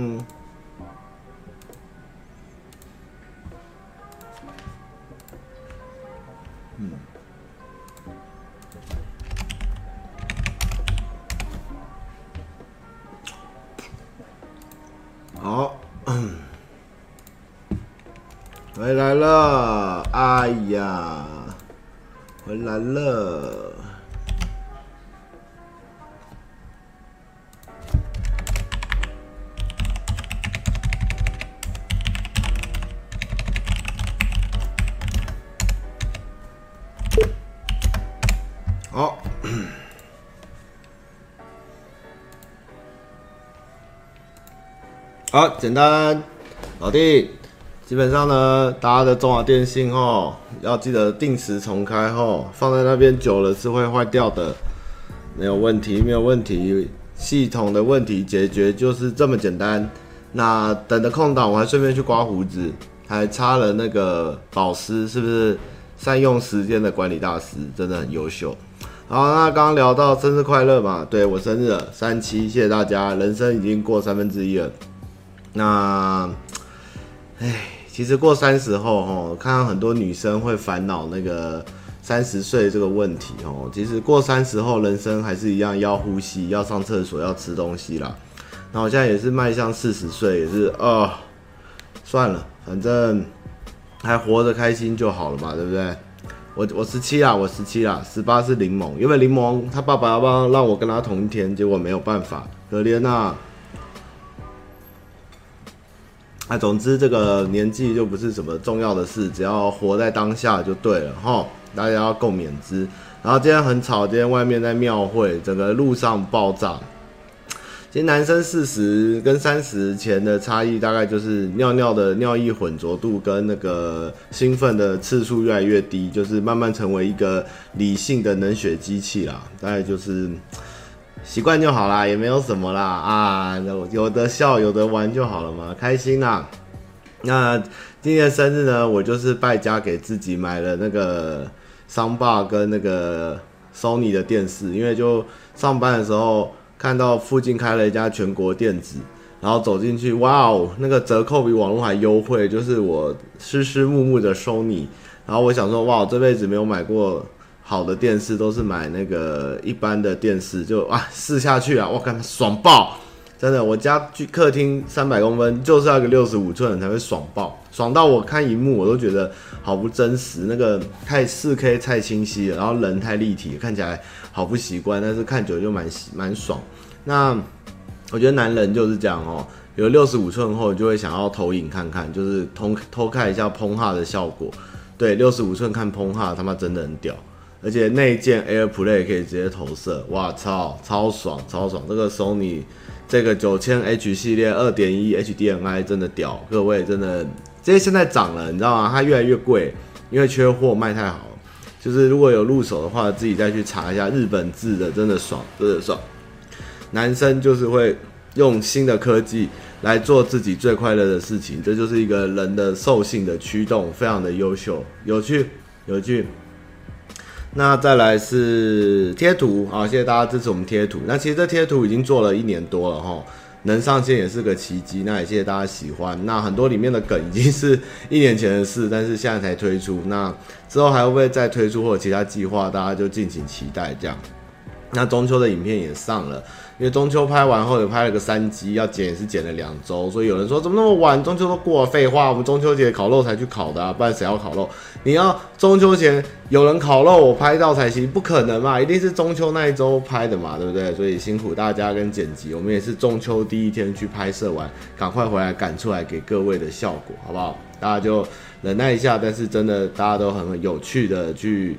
嗯回来了，哎呀，回来了。好，好简单，老弟，基本上呢，大家的中华电信哦，要记得定时重开哦，放在那边久了是会坏掉的，没有问题，没有问题，系统的问题解决就是这么简单。那等的空档，我还顺便去刮胡子，还擦了那个保湿，是不是善用时间的管理大师，真的很优秀。好，那刚刚聊到生日快乐嘛，对，我生日，三七，谢谢大家，人生已经过三分之一了。那，哎，其实过三十后，吼，看到很多女生会烦恼那个三十岁这个问题，哦，其实过三十后，人生还是一样，要呼吸，要上厕所，要吃东西啦。那我现在也是迈向四十岁，也是啊、哦，算了，反正还活着开心就好了嘛，对不对？我我十七啦，我十七啦，十八是柠檬，因为柠檬他爸爸要不要让我跟他同一天，结果没有办法，可怜呐。啊、总之，这个年纪就不是什么重要的事，只要活在当下就对了哈。大家要共勉之。然后今天很吵，今天外面在庙会，整个路上爆炸。其实男生四十跟三十前的差异，大概就是尿尿的尿液混浊度跟那个兴奋的次数越来越低，就是慢慢成为一个理性的冷血机器啦。大概就是。习惯就好啦，也没有什么啦啊，有有的笑，有的玩就好了嘛，开心啦。那今年生日呢，我就是败家给自己买了那个桑巴跟那个 Sony 的电视，因为就上班的时候看到附近开了一家全国电子，然后走进去，哇哦，那个折扣比网络还优惠，就是我湿湿木木的 Sony，然后我想说，哇，我这辈子没有买过。好的电视都是买那个一般的电视，就啊试下去啊，我靠，爽爆！真的，我家去客厅三百公分，就是要个六十五寸才会爽爆，爽到我看荧幕我都觉得好不真实，那个太四 K 太清晰了，然后人太立体，看起来好不习惯，但是看久就蛮蛮爽。那我觉得男人就是这样哦，有六十五寸后就会想要投影看看，就是偷偷看一下 p o 的效果。对，六十五寸看 p o 他妈真的很屌。而且内建 AirPlay 可以直接投射，哇操，超爽超爽！这个 Sony 这个九千 H 系列二点一 HDMI 真的屌，各位真的，这些现在涨了，你知道吗？它越来越贵，因为缺货卖太好。就是如果有入手的话，自己再去查一下日本制的，真的爽，真的爽。男生就是会用新的科技来做自己最快乐的事情，这就是一个人的兽性的驱动，非常的优秀，有趣，有趣。那再来是贴图啊，谢谢大家支持我们贴图。那其实这贴图已经做了一年多了哈，能上线也是个奇迹。那也谢谢大家喜欢。那很多里面的梗已经是一年前的事，但是现在才推出。那之后还会不会再推出或者其他计划，大家就敬请期待这样。那中秋的影片也上了。因为中秋拍完后，也拍了个三机，要剪也是剪了两周，所以有人说怎么那么晚？中秋都过了，废话，我们中秋节烤肉才去烤的啊，不然谁要烤肉？你要中秋前有人烤肉，我拍到才行，不可能嘛，一定是中秋那一周拍的嘛，对不对？所以辛苦大家跟剪辑，我们也是中秋第一天去拍摄完，赶快回来赶出来给各位的效果，好不好？大家就忍耐一下，但是真的大家都很有趣的去。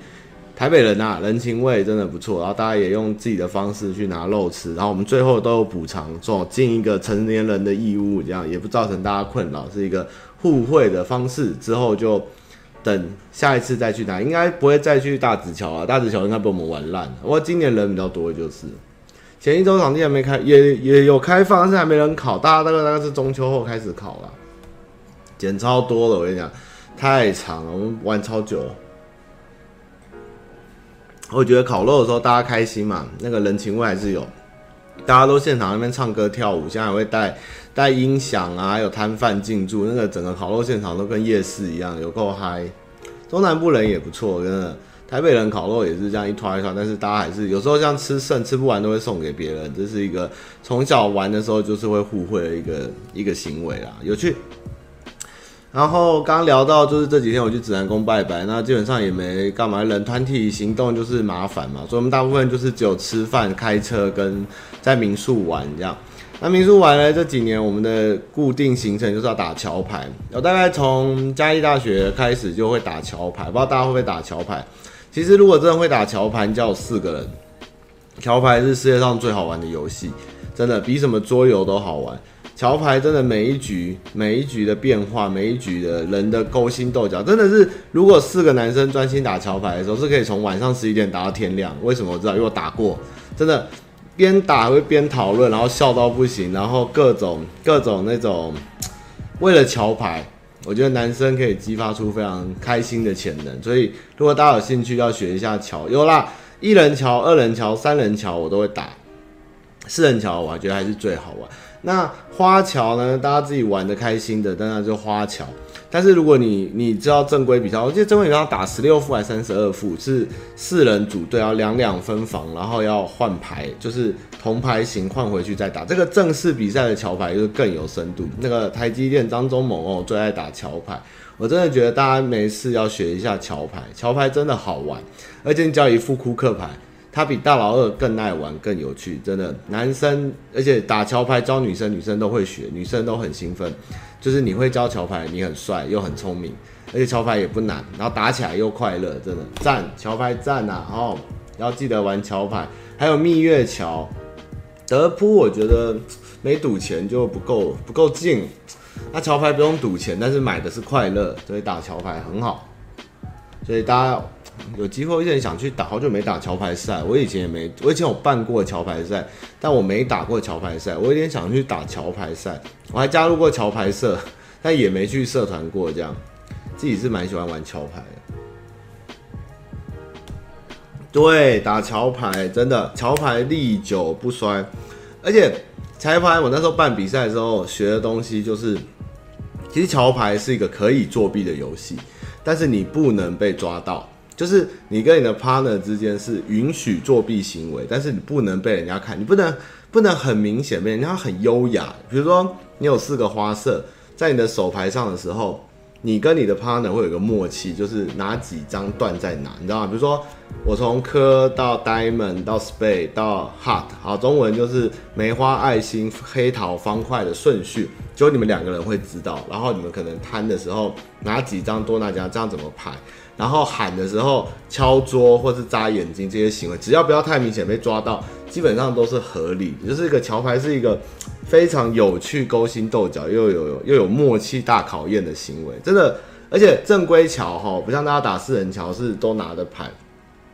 台北人啊，人情味真的不错，然后大家也用自己的方式去拿肉吃，然后我们最后都有补偿，做尽一个成年人的义务，这样也不造成大家困扰，是一个互惠的方式。之后就等下一次再去拿，应该不会再去大直桥了。大直桥应该被我们玩烂了。我今年人比较多，就是前一周场地还没开，也也有开放，但是还没人考。大家大概大概是中秋后开始考了，减超多了。我跟你讲，太长了，我们玩超久了。我觉得烤肉的时候大家开心嘛，那个人情味还是有。大家都现场那边唱歌跳舞，现在还会带带音响啊，还有摊贩进驻，那个整个烤肉现场都跟夜市一样，有够嗨。中南部人也不错，真的。台北人烤肉也是这样一团一团，但是大家还是有时候像吃剩吃不完都会送给别人，这是一个从小玩的时候就是会互惠的一个一个行为啦，有趣。然后刚聊到就是这几天我去指南宫拜拜，那基本上也没干嘛，人团体行动就是麻烦嘛，所以我们大部分就是只有吃饭、开车跟在民宿玩这样。那民宿玩呢，这几年我们的固定行程就是要打桥牌，我大概从嘉义大学开始就会打桥牌，不知道大家会不会打桥牌？其实如果真的会打桥牌，叫我四个人，桥牌是世界上最好玩的游戏，真的比什么桌游都好玩。桥牌真的每一局每一局的变化，每一局的人的勾心斗角，真的是如果四个男生专心打桥牌的时候，是可以从晚上十一点打到天亮。为什么我知道？因为我打过，真的边打会边讨论，然后笑到不行，然后各种各种那种为了桥牌，我觉得男生可以激发出非常开心的潜能。所以如果大家有兴趣要学一下桥，有啦，一人桥、二人桥、三人桥我都会打，四人桥我觉得还是最好玩。那花桥呢？大家自己玩的开心的，当然就花桥。但是如果你你知道正规比赛，我记得正规比赛打十六副还是三十二副，是四人组队要两两分房，然后要换牌，就是同牌型换回去再打。这个正式比赛的桥牌就是更有深度。那个台积电张忠谋哦最爱打桥牌，我真的觉得大家没事要学一下桥牌，桥牌真的好玩，而且你只要一副扑克牌。他比大老二更爱玩，更有趣，真的。男生，而且打桥牌教女生，女生都会学，女生都很兴奋。就是你会教桥牌，你很帅又很聪明，而且桥牌也不难，然后打起来又快乐，真的赞！桥牌赞呐，哦，要记得玩桥牌。还有蜜月桥、德扑，我觉得没赌钱就不够不够劲。那桥牌不用赌钱，但是买的是快乐，所以打桥牌很好。所以大家。有机会，我一直想去打，好久没打桥牌赛。我以前也没，我以前有办过桥牌赛，但我没打过桥牌赛。我有点想去打桥牌赛，我还加入过桥牌社，但也没去社团过。这样，自己是蛮喜欢玩桥牌的。对，打桥牌真的，桥牌历久不衰。而且，桥牌我那时候办比赛的时候学的东西就是，其实桥牌是一个可以作弊的游戏，但是你不能被抓到。就是你跟你的 partner 之间是允许作弊行为，但是你不能被人家看，你不能不能很明显被人家很优雅。比如说你有四个花色在你的手牌上的时候，你跟你的 partner 会有个默契，就是哪几张断在哪，你知道吗？比如说我从科到 diamond 到 spade 到 heart，好，中文就是梅花、爱心、黑桃、方块的顺序，只有你们两个人会知道。然后你们可能摊的时候哪几张多哪几张，这样怎么排？然后喊的时候敲桌或是眨眼睛这些行为，只要不要太明显被抓到，基本上都是合理。就是一个桥牌是一个非常有趣、勾心斗角又有又有默契大考验的行为，真的。而且正规桥哈，不像大家打四人桥是都拿着牌，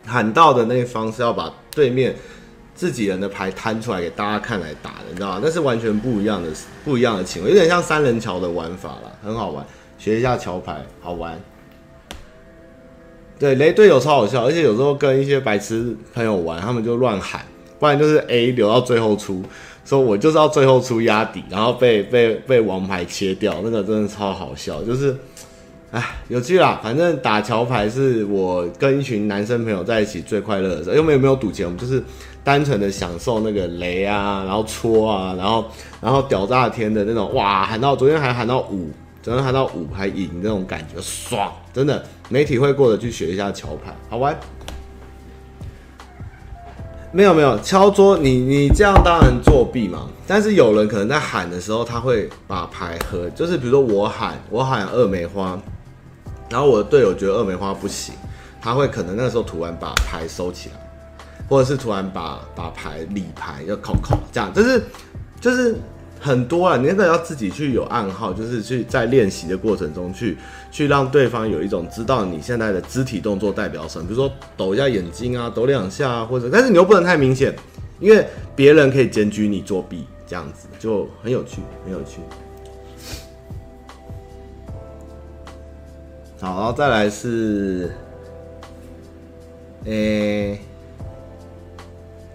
喊到的那一方是要把对面自己人的牌摊出来给大家看来打的，你知道吗？那是完全不一样的不一样的情况，有点像三人桥的玩法啦，很好玩。学一下桥牌，好玩。对，雷队友超好笑，而且有时候跟一些白痴朋友玩，他们就乱喊，不然就是 A 留到最后出，说我就是要最后出压底，然后被被被王牌切掉，那个真的超好笑，就是，哎，有趣啦。反正打桥牌是我跟一群男生朋友在一起最快乐的时候，因为没有赌钱，我们就是单纯的享受那个雷啊，然后戳啊，然后然后屌炸天的那种，哇，喊到昨天还喊到五。可能喊到五还赢那种感觉爽，真的没体会过的去学一下桥牌，好玩。没有没有敲桌，你你这样当然作弊嘛。但是有人可能在喊的时候，他会把牌合，就是比如说我喊我喊二梅花，然后我的队友觉得二梅花不行，他会可能那个时候突然把牌收起来，或者是突然把把牌理牌要扣扣这样，就是就是。很多啊，你那个要自己去有暗号，就是去在练习的过程中去去让对方有一种知道你现在的肢体动作代表什么，比如说抖一下眼睛啊，抖两下啊，或者，但是你又不能太明显，因为别人可以检举你作弊，这样子就很有趣，很有趣。好，然后再来是，诶、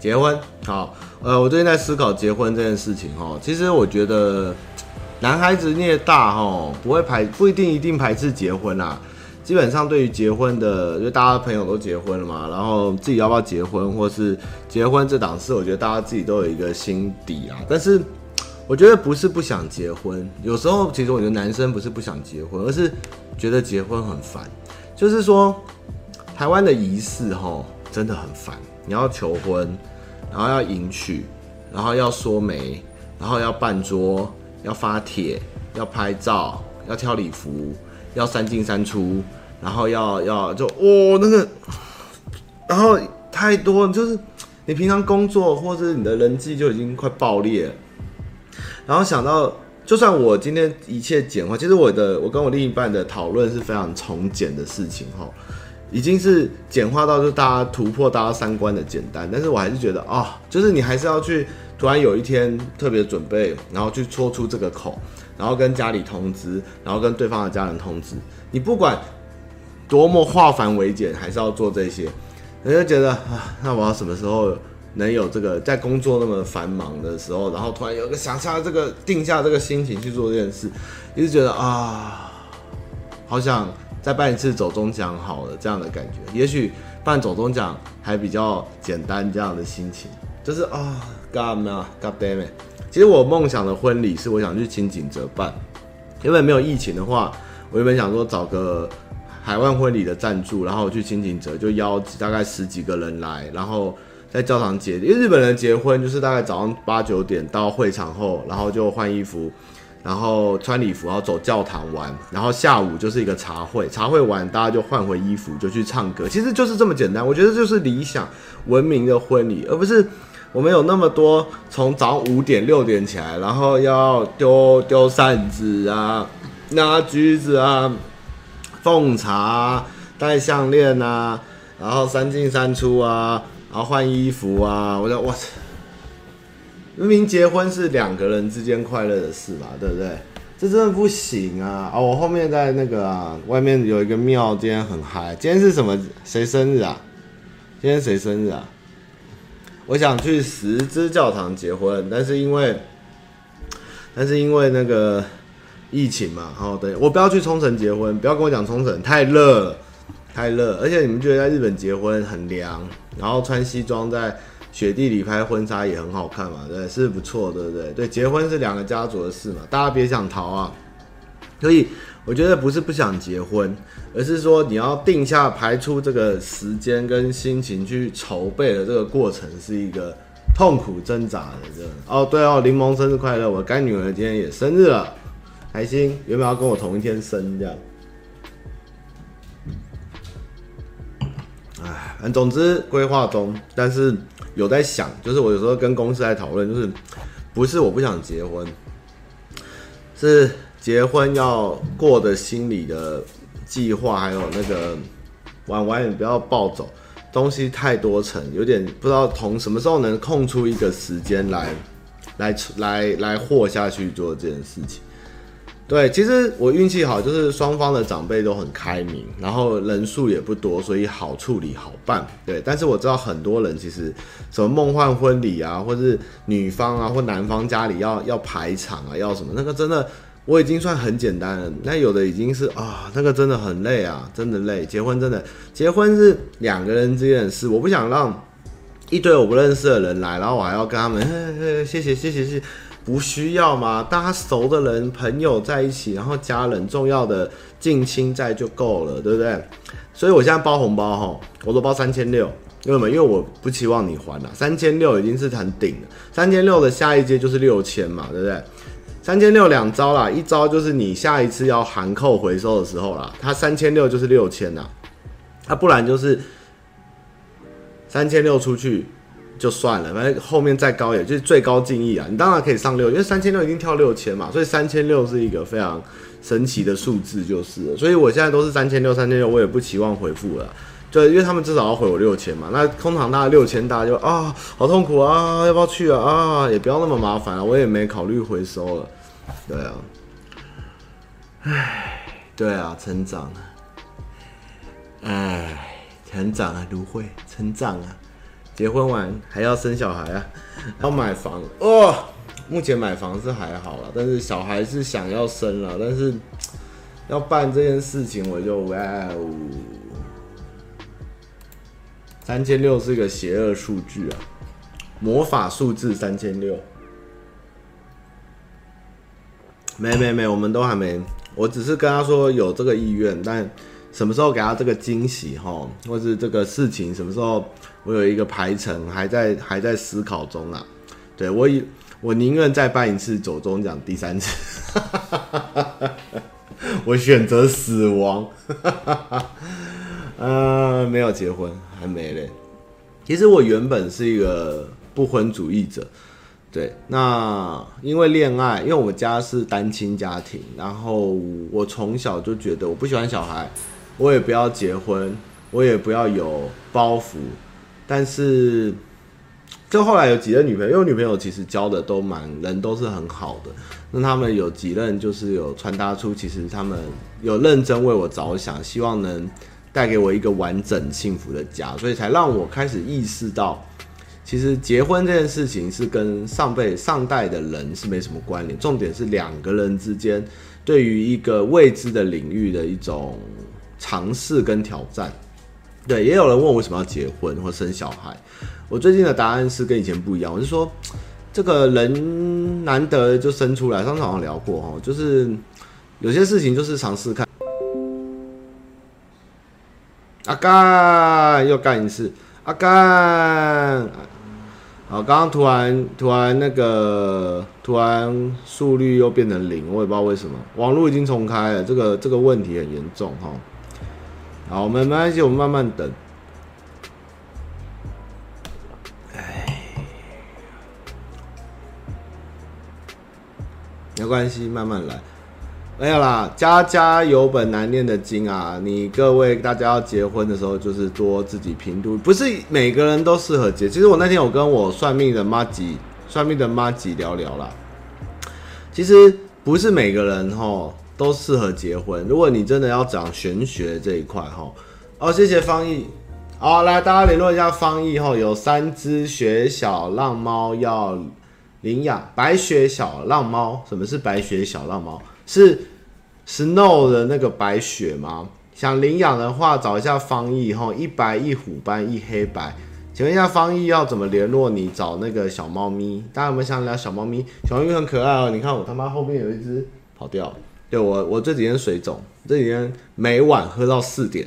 结婚。好，呃，我最近在思考结婚这件事情哈。其实我觉得，男孩子孽大哈，不会排，不一定一定排斥结婚啦。基本上对于结婚的，就大家朋友都结婚了嘛，然后自己要不要结婚，或是结婚这档事，我觉得大家自己都有一个心底啊。但是。我觉得不是不想结婚，有时候其实我觉得男生不是不想结婚，而是觉得结婚很烦。就是说，台湾的仪式哈真的很烦。你要求婚，然后要迎娶，然后要说媒，然后要办桌，要发帖，要拍照，要挑礼服，要三进三出，然后要要就哦那个，然后太多，就是你平常工作或者你的人际就已经快爆裂。然后想到，就算我今天一切简化，其实我的我跟我另一半的讨论是非常从简的事情哈，已经是简化到就大家突破大家三观的简单，但是我还是觉得啊、就是你还是要去突然有一天特别准备，然后去戳出这个口，然后跟家里通知，然后跟对方的家人通知，你不管多么化繁为简，还是要做这些，你就觉得啊，那我要什么时候？能有这个在工作那么繁忙的时候，然后突然有个想下这个定下这个心情去做这件事，一直觉得啊，好想再办一次走中奖好了这样的感觉。也许办走中奖还比较简单，这样的心情就是啊，God 啊，God damn it！其实我梦想的婚礼是我想去轻井泽办，因为没有疫情的话，我原本想说找个海外婚礼的赞助，然后去轻井泽就邀大概十几个人来，然后。在教堂结，因为日本人结婚就是大概早上八九点到会场后，然后就换衣服，然后穿礼服，然后走教堂玩，然后下午就是一个茶会，茶会完大家就换回衣服就去唱歌，其实就是这么简单。我觉得就是理想文明的婚礼，而不是我们有那么多从早上五点六点起来，然后要丢丢扇子啊，拿橘子啊，奉茶啊，戴项链啊，然后三进三出啊。然后换衣服啊，我说我操，明明结婚是两个人之间快乐的事嘛，对不对？这真的不行啊！啊，我后面在那个啊，外面有一个庙，今天很嗨。今天是什么？谁生日啊？今天谁生日啊？我想去十字教堂结婚，但是因为，但是因为那个疫情嘛，哦，对，我不要去冲绳结婚，不要跟我讲冲绳太热了。太热，而且你们觉得在日本结婚很凉，然后穿西装在雪地里拍婚纱也很好看嘛？对，是不错，对不对？对，结婚是两个家族的事嘛，大家别想逃啊！所以我觉得不是不想结婚，而是说你要定下排出这个时间跟心情去筹备的这个过程是一个痛苦挣扎的。这哦，对哦，柠檬生日快乐！我干女儿今天也生日了，开心！原本要跟我同一天生这样。总之规划中，但是有在想，就是我有时候跟公司在讨论，就是不是我不想结婚，是结婚要过的心理的计划，还有那个玩玩也不要暴走，东西太多层，有点不知道从什么时候能空出一个时间来，来来来活下去做这件事情。对，其实我运气好，就是双方的长辈都很开明，然后人数也不多，所以好处理好办。对，但是我知道很多人其实什么梦幻婚礼啊，或是女方啊或男方家里要要排场啊，要什么那个真的我已经算很简单了。那有的已经是啊，那个真的很累啊，真的累。结婚真的，结婚是两个人之间的事，我不想让一堆我不认识的人来，然后我还要跟他们，谢谢谢谢谢谢。不需要嘛，大家熟的人、朋友在一起，然后家人重要的近亲在就够了，对不对？所以我现在包红包哈，我都包三千六，因为什么？因为我不期望你还了，三千六已经是很顶了，三千六的下一阶就是六千嘛，对不对？三千六两招啦，一招就是你下一次要含扣回收的时候啦，它三千六就是六千呐，它不然就是三千六出去。就算了，反正后面再高也就是最高敬意啊。你当然可以上六，因为三千六已经跳六千嘛，所以三千六是一个非常神奇的数字，就是。所以我现在都是三千六，三千六，我也不期望回复了，就因为他们至少要回我六千嘛。那空场大概六千，大家就啊，好痛苦啊，要不要去啊？啊，也不要那么麻烦了，我也没考虑回收了。对啊，唉，对啊，成长啊，唉，成长啊，芦荟，成长啊。结婚完还要生小孩啊，要买房哦。目前买房是还好啦，但是小孩是想要生了，但是要办这件事情，我就哇哦，三千六是一个邪恶数据啊，魔法数字三千六。没没没，我们都还没，我只是跟他说有这个意愿，但什么时候给他这个惊喜哈，或是这个事情什么时候？我有一个排程，还在还在思考中啊。对，我以我宁愿再办一次走中奖第三次，我选择死亡。呃，没有结婚，还没嘞。其实我原本是一个不婚主义者，对。那因为恋爱，因为我家是单亲家庭，然后我从小就觉得我不喜欢小孩，我也不要结婚，我也不要有包袱。但是，就后来有几任女朋友，因为女朋友其实交的都蛮人都是很好的。那他们有几任就是有传达出，其实他们有认真为我着想，希望能带给我一个完整幸福的家，所以才让我开始意识到，其实结婚这件事情是跟上辈上代的人是没什么关联，重点是两个人之间对于一个未知的领域的一种尝试跟挑战。对，也有人问我为什么要结婚或生小孩。我最近的答案是跟以前不一样，我是说，这个人难得就生出来，上次好像聊过哦，就是有些事情就是尝试看。阿干又干一次，阿干，好，刚刚突然突然那个突然速率又变成零，我也不知道为什么，网络已经重开了，这个这个问题很严重哈。好，我们没关系，我们慢慢等。哎，没关系，慢慢来。没有啦，家家有本难念的经啊！你各位大家要结婚的时候，就是多自己评估，不是每个人都适合结。其实我那天有跟我算命的妈吉，算命的妈吉聊聊啦。其实不是每个人齁。都适合结婚。如果你真的要讲玄学这一块哈，哦，谢谢方毅，好，来大家联络一下方毅哈。有三只雪小浪猫要领养，白雪小浪猫，什么是白雪小浪猫？是 snow 的那个白雪吗？想领养的话，找一下方毅哈，一白一虎斑一黑白。请问一下方毅要怎么联络你？找那个小猫咪，大家有没有想聊小猫咪？小猫咪很可爱哦，你看我他妈后面有一只跑掉了。对我，我这几天水肿，这几天每晚喝到四点，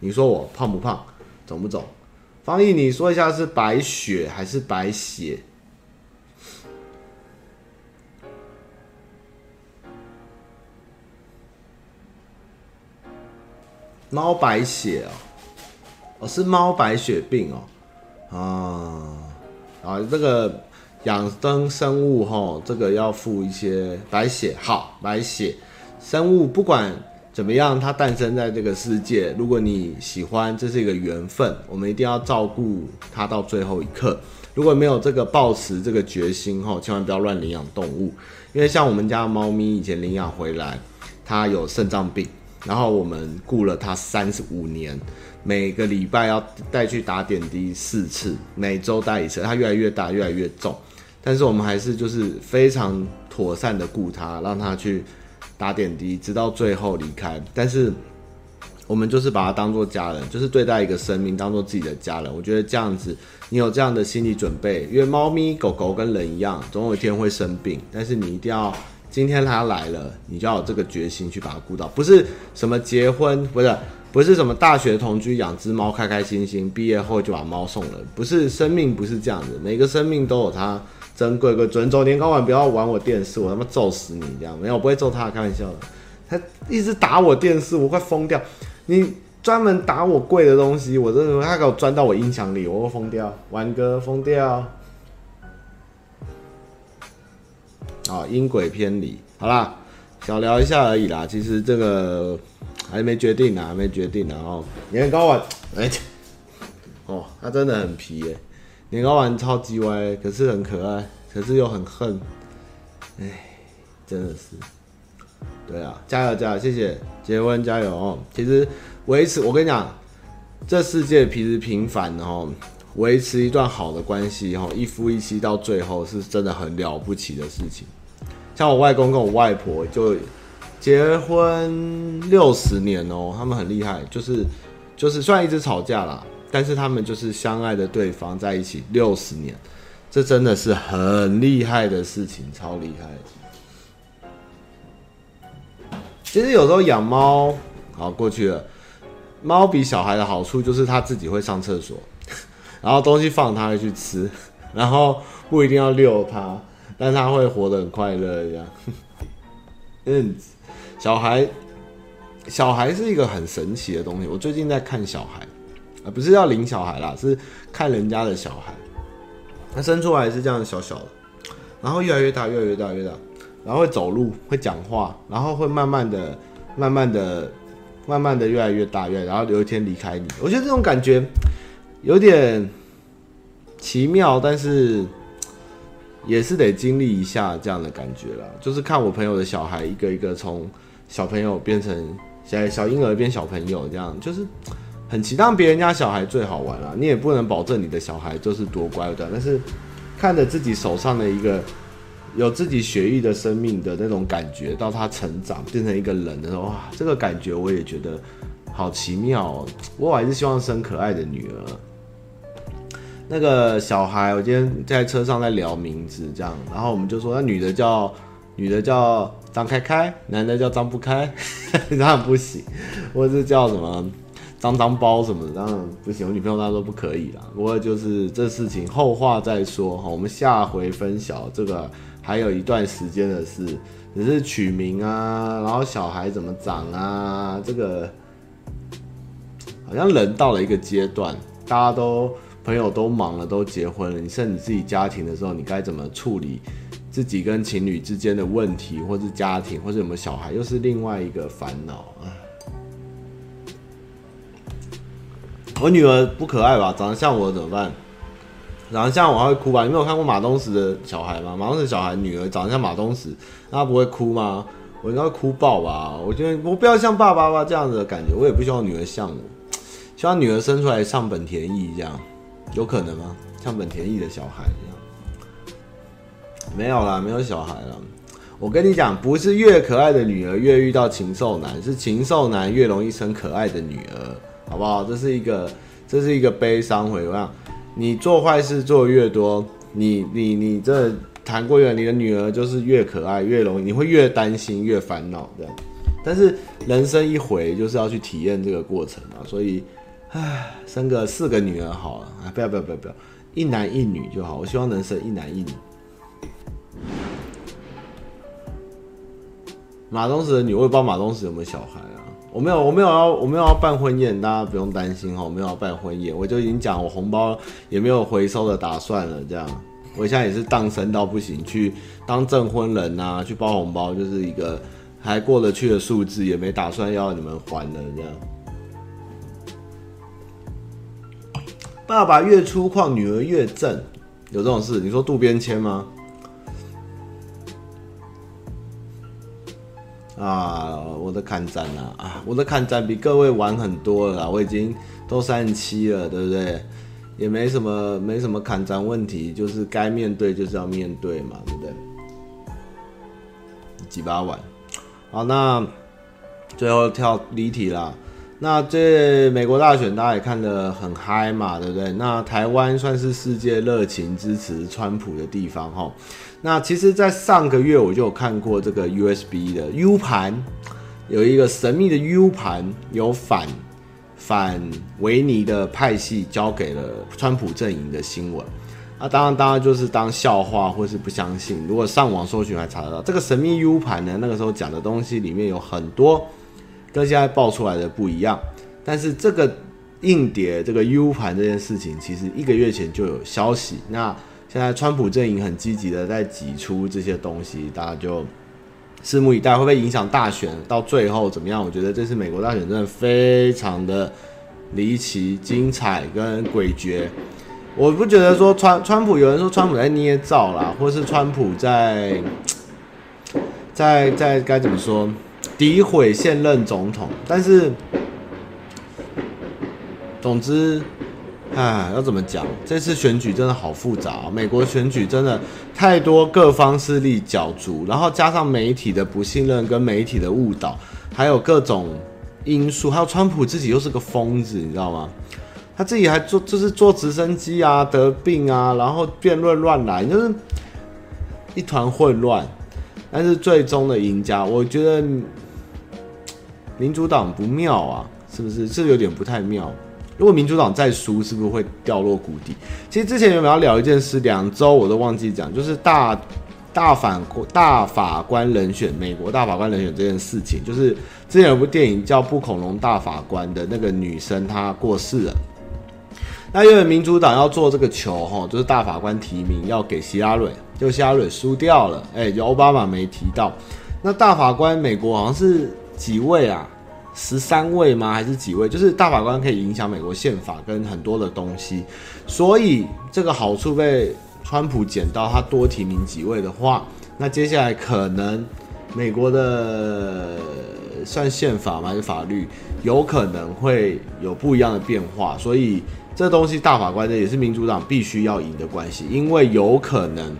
你说我胖不胖，肿不肿？方毅，你说一下是白雪还是白血？猫白血哦，哦是猫白血病哦，啊啊这个养生生物哦，这个要付一些白血，好白血。生物不管怎么样，它诞生在这个世界。如果你喜欢，这是一个缘分，我们一定要照顾它到最后一刻。如果没有这个抱持这个决心，哈，千万不要乱领养动物。因为像我们家猫咪以前领养回来，它有肾脏病，然后我们顾了它三十五年，每个礼拜要带去打点滴四次，每周带一次。它越来越大，越来越重，但是我们还是就是非常妥善的顾它，让它去。打点滴，直到最后离开。但是我们就是把它当做家人，就是对待一个生命当做自己的家人。我觉得这样子，你有这样的心理准备，因为猫咪、狗狗跟人一样，总有一天会生病。但是你一定要，今天它来了，你就要有这个决心去把它顾到。不是什么结婚，不是不是什么大学同居养只猫，开开心心，毕业后就把猫送人。不是生命，不是这样子，每个生命都有它。真贵个准，走年糕碗不要玩我电视，我他妈揍死你！这样没有，我不会揍他，开玩笑的。他一直打我电视，我快疯掉。你专门打我贵的东西，我真的他给我钻到我音响里，我会疯掉，玩哥疯掉。啊，音轨偏离，好啦，小聊一下而已啦。其实这个还没决定呢，还没决定呢。哦，年糕丸，哎，哦，他真的很皮耶，年糕丸超级歪，可是很可爱，可是又很恨，哎，真的是，对啊，加油加油，谢谢，结婚加油哦。其实维持，我跟你讲，这世界其实平凡的哦。维持一段好的关系，哦，一夫一妻到最后是真的很了不起的事情。像我外公跟我外婆就结婚六十年哦，他们很厉害，就是就是虽然一直吵架啦，但是他们就是相爱的对方在一起六十年，这真的是很厉害的事情，超厉害。其实有时候养猫，好过去了，猫比小孩的好处就是它自己会上厕所。然后东西放它会去吃，然后不一定要遛它，但它会活得很快乐这样。嗯，小孩，小孩是一个很神奇的东西。我最近在看小孩，啊，不是要领小孩啦，是看人家的小孩。他生出来是这样小小的，然后越来越大，越来越大，越大，然后会走路，会讲话，然后会慢慢的、慢慢的、慢慢的越来越大，越，然后有一天离开你。我觉得这种感觉。有点奇妙，但是也是得经历一下这样的感觉啦。就是看我朋友的小孩一个一个从小朋友变成小小婴儿变小朋友，这样就是很奇。当别人家小孩最好玩啊，你也不能保证你的小孩就是多乖的。但是看着自己手上的一个有自己血液的生命的那种感觉，到他成长变成一个人的时候，哇，这个感觉我也觉得好奇妙。我还是希望生可爱的女儿。那个小孩，我今天在车上在聊名字，这样，然后我们就说，那女的叫女的叫张开开，男的叫张不开，当然不行，或是叫什么张张包什么的，当然不行。我女朋友她说不可以啦，不过就是这事情后话再说哈，我们下回分晓。这个还有一段时间的事，只是取名啊，然后小孩怎么长啊，这个好像人到了一个阶段，大家都。朋友都忙了，都结婚了，你剩你自己家庭的时候，你该怎么处理自己跟情侣之间的问题，或是家庭，或者有没有小孩，又是另外一个烦恼啊。我女儿不可爱吧？长得像我怎么办？长得像我还会哭吧？你没有看过马东石的小孩吗？马东石小孩女儿长得像马东石，那她不会哭吗？我应该哭爆吧？我觉得我不要像爸爸吧这样子的感觉，我也不希望女儿像我，希望女儿生出来像本田翼这样。有可能吗？像本田翼的小孩一样？没有啦，没有小孩了。我跟你讲，不是越可爱的女儿越遇到禽兽男，是禽兽男越容易生可爱的女儿，好不好？这是一个，这是一个悲伤回望。你做坏事做越多，你你你这谈过远，你的女儿就是越可爱越容易，你会越担心越烦恼这样。但是人生一回就是要去体验这个过程嘛，所以。唉，生个四个女儿好了啊！不要不要不要不要，一男一女就好。我希望能生一男一女。马东石的女，我也不知道马东石有没有小孩啊？我没有，我没有要，我没有要办婚宴，大家不用担心哈。我没有要办婚宴，我就已经讲我红包也没有回收的打算了。这样，我现在也是荡生到不行，去当证婚人啊，去包红包，就是一个还过得去的数字，也没打算要你们还的这样。爸爸越粗犷，女儿越正，有这种事？你说渡边谦吗？啊，我的看展啊，啊，我的看展比各位晚很多了啦，我已经都三十七了，对不对？也没什么，没什么看展问题，就是该面对就是要面对嘛，对不对？几把碗，好，那最后跳离题啦。那这美国大选大家也看得很嗨嘛，对不对？那台湾算是世界热情支持川普的地方哈。那其实，在上个月我就有看过这个 USB 的 U 盘，有一个神秘的 U 盘，有反反维尼的派系交给了川普阵营的新闻。那，当然，当然就是当笑话或是不相信。如果上网搜寻还查得到这个神秘 U 盘呢，那个时候讲的东西里面有很多。跟现在爆出来的不一样，但是这个硬碟这个 U 盘这件事情，其实一个月前就有消息。那现在川普阵营很积极的在挤出这些东西，大家就拭目以待，会不会影响大选？到最后怎么样？我觉得这次美国大选真的非常的离奇、精彩跟诡谲。我不觉得说川川普，有人说川普在捏造啦，或是川普在在在该怎么说诋毁现任总统，但是总之，哎，要怎么讲？这次选举真的好复杂，美国选举真的太多各方势力角逐，然后加上媒体的不信任跟媒体的误导，还有各种因素，还有川普自己又是个疯子，你知道吗？他自己还坐，就是坐直升机啊，得病啊，然后辩论乱来，就是一团混乱。但是最终的赢家，我觉得民主党不妙啊，是不是？这有点不太妙。如果民主党再输，是不是会掉落谷底？其实之前有没有要聊一件事？两周我都忘记讲，就是大大反大法官人选，美国大法官人选这件事情，就是之前有部电影叫《不恐龙大法官》的那个女生，她过世了。那因为民主党要做这个球，哈，就是大法官提名要给希拉蕊，就希拉蕊输掉了，哎，就奥巴马没提到。那大法官美国好像是几位啊？十三位吗？还是几位？就是大法官可以影响美国宪法跟很多的东西，所以这个好处被川普捡到，他多提名几位的话，那接下来可能美国的算宪法吗？还是法律有可能会有不一样的变化，所以。这东西大法官这也是民主党必须要赢的关系，因为有可能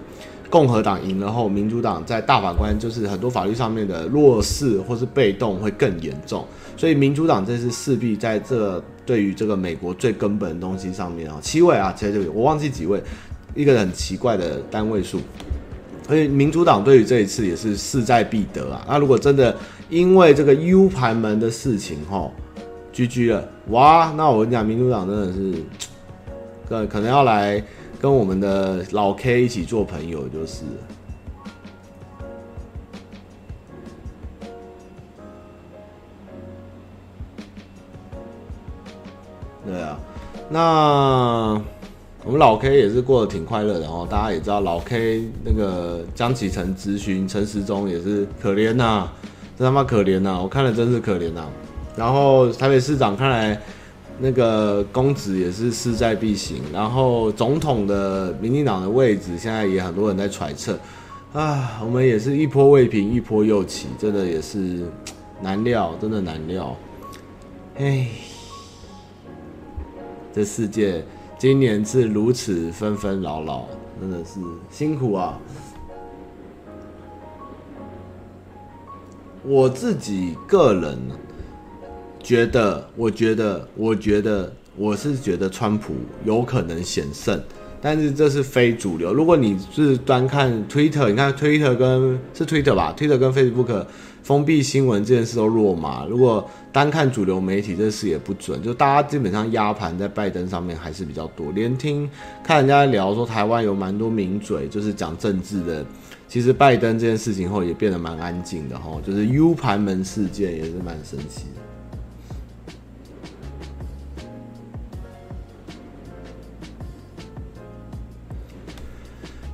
共和党赢了后，民主党在大法官就是很多法律上面的弱势或是被动会更严重，所以民主党这次势必在这对于这个美国最根本的东西上面啊，七位啊，其实这里我忘记几位，一个很奇怪的单位数，所以民主党对于这一次也是势在必得啊。那如果真的因为这个 U 盘门的事情哈。GG 了哇！那我跟你讲，民主党真的是，可可能要来跟我们的老 K 一起做朋友，就是。那我们老 K 也是过得挺快乐的哦。大家也知道，老 K 那个江启臣质询陈时中也是可怜呐、啊，真他妈可怜呐、我看了真是可怜呐、然后台北市长看来那个公子也是势在必行，然后总统的民进党的位置现在也很多人在揣测，啊，我们也是一波未平一波又起，真的也是难料，真的难料，哎，这世界今年是如此纷纷扰扰，真的是辛苦啊。我自己个人。觉得，我觉得，我觉得，我是觉得川普有可能险胜，但是这是非主流。如果你是端看 Twitter，你看 Twitter 跟是 Twitter 吧，Twitter 跟 Facebook 封闭新闻这件事都落马。如果单看主流媒体，这事也不准，就大家基本上压盘在拜登上面还是比较多。连听看人家聊说台湾有蛮多名嘴，就是讲政治的，其实拜登这件事情后也变得蛮安静的哈，就是 U 盘门事件也是蛮神奇的。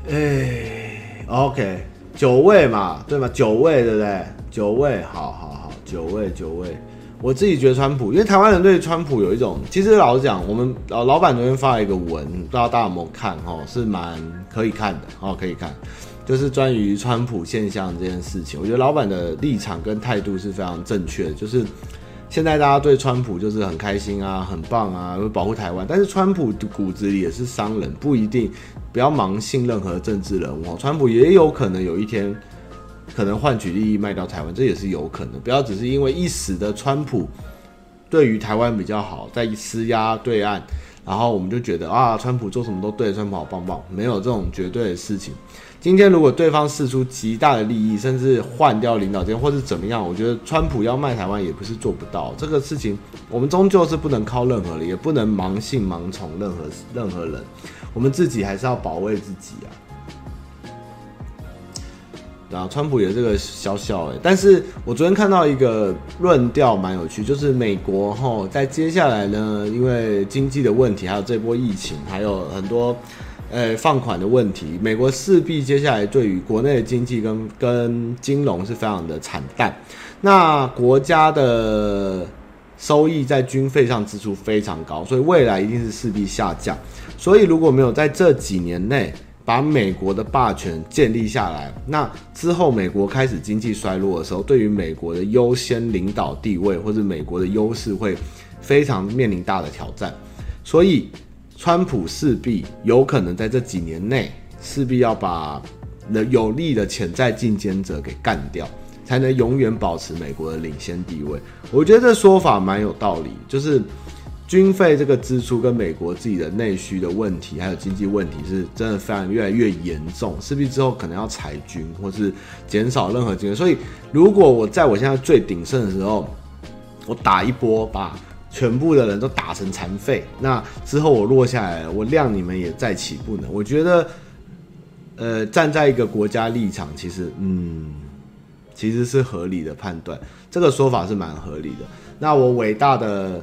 哎，OK，九位嘛，对吗？九位，对不对？九位，好好好，九位，九位。我自己觉得川普，因为台湾人对川普有一种，其实老实讲，我们老老板昨天发了一个文，不知道大家有没有看？哦，是蛮可以看的，哦，可以看，就是关于川普现象这件事情。我觉得老板的立场跟态度是非常正确的，就是。现在大家对川普就是很开心啊，很棒啊，会保护台湾。但是川普的骨子里也是商人，不一定不要盲信任何政治人物。川普也有可能有一天可能换取利益卖掉台湾，这也是有可能。不要只是因为一时的川普对于台湾比较好，在施压对岸，然后我们就觉得啊，川普做什么都对，川普好棒棒，没有这种绝对的事情。今天如果对方试出极大的利益，甚至换掉领导层或是怎么样，我觉得川普要卖台湾也不是做不到。这个事情我们终究是不能靠任何人，也不能盲信盲从任何任何人。我们自己还是要保卫自己啊。然后川普也这个小小哎，但是我昨天看到一个论调蛮有趣，就是美国齁在接下来呢，因为经济的问题，还有这波疫情，还有很多呃放款的问题，美国势必接下来对于国内的经济跟跟金融是非常的惨淡。那国家的收益在军费上支出非常高，所以未来一定是势必下降。所以如果没有在这几年内，把美国的霸权建立下来，那之后美国开始经济衰落的时候，对于美国的优先领导地位或者美国的优势会非常面临大的挑战。所以，川普势必有可能在这几年内，势必要把有利的潜在竞争者给干掉，才能永远保持美国的领先地位。我觉得这说法蛮有道理，就是。军费这个支出跟美国自己的内需的问题，还有经济问题，是真的非常越来越严重，势必之后可能要裁军或是减少任何经费。所以，如果我在我现在最鼎盛的时候，我打一波，把全部的人都打成残废，那之后我落下来了，我谅你们也再起不能。我觉得，呃，站在一个国家立场，其实，嗯，其实是合理的判断，这个说法是蛮合理的。那我伟大的。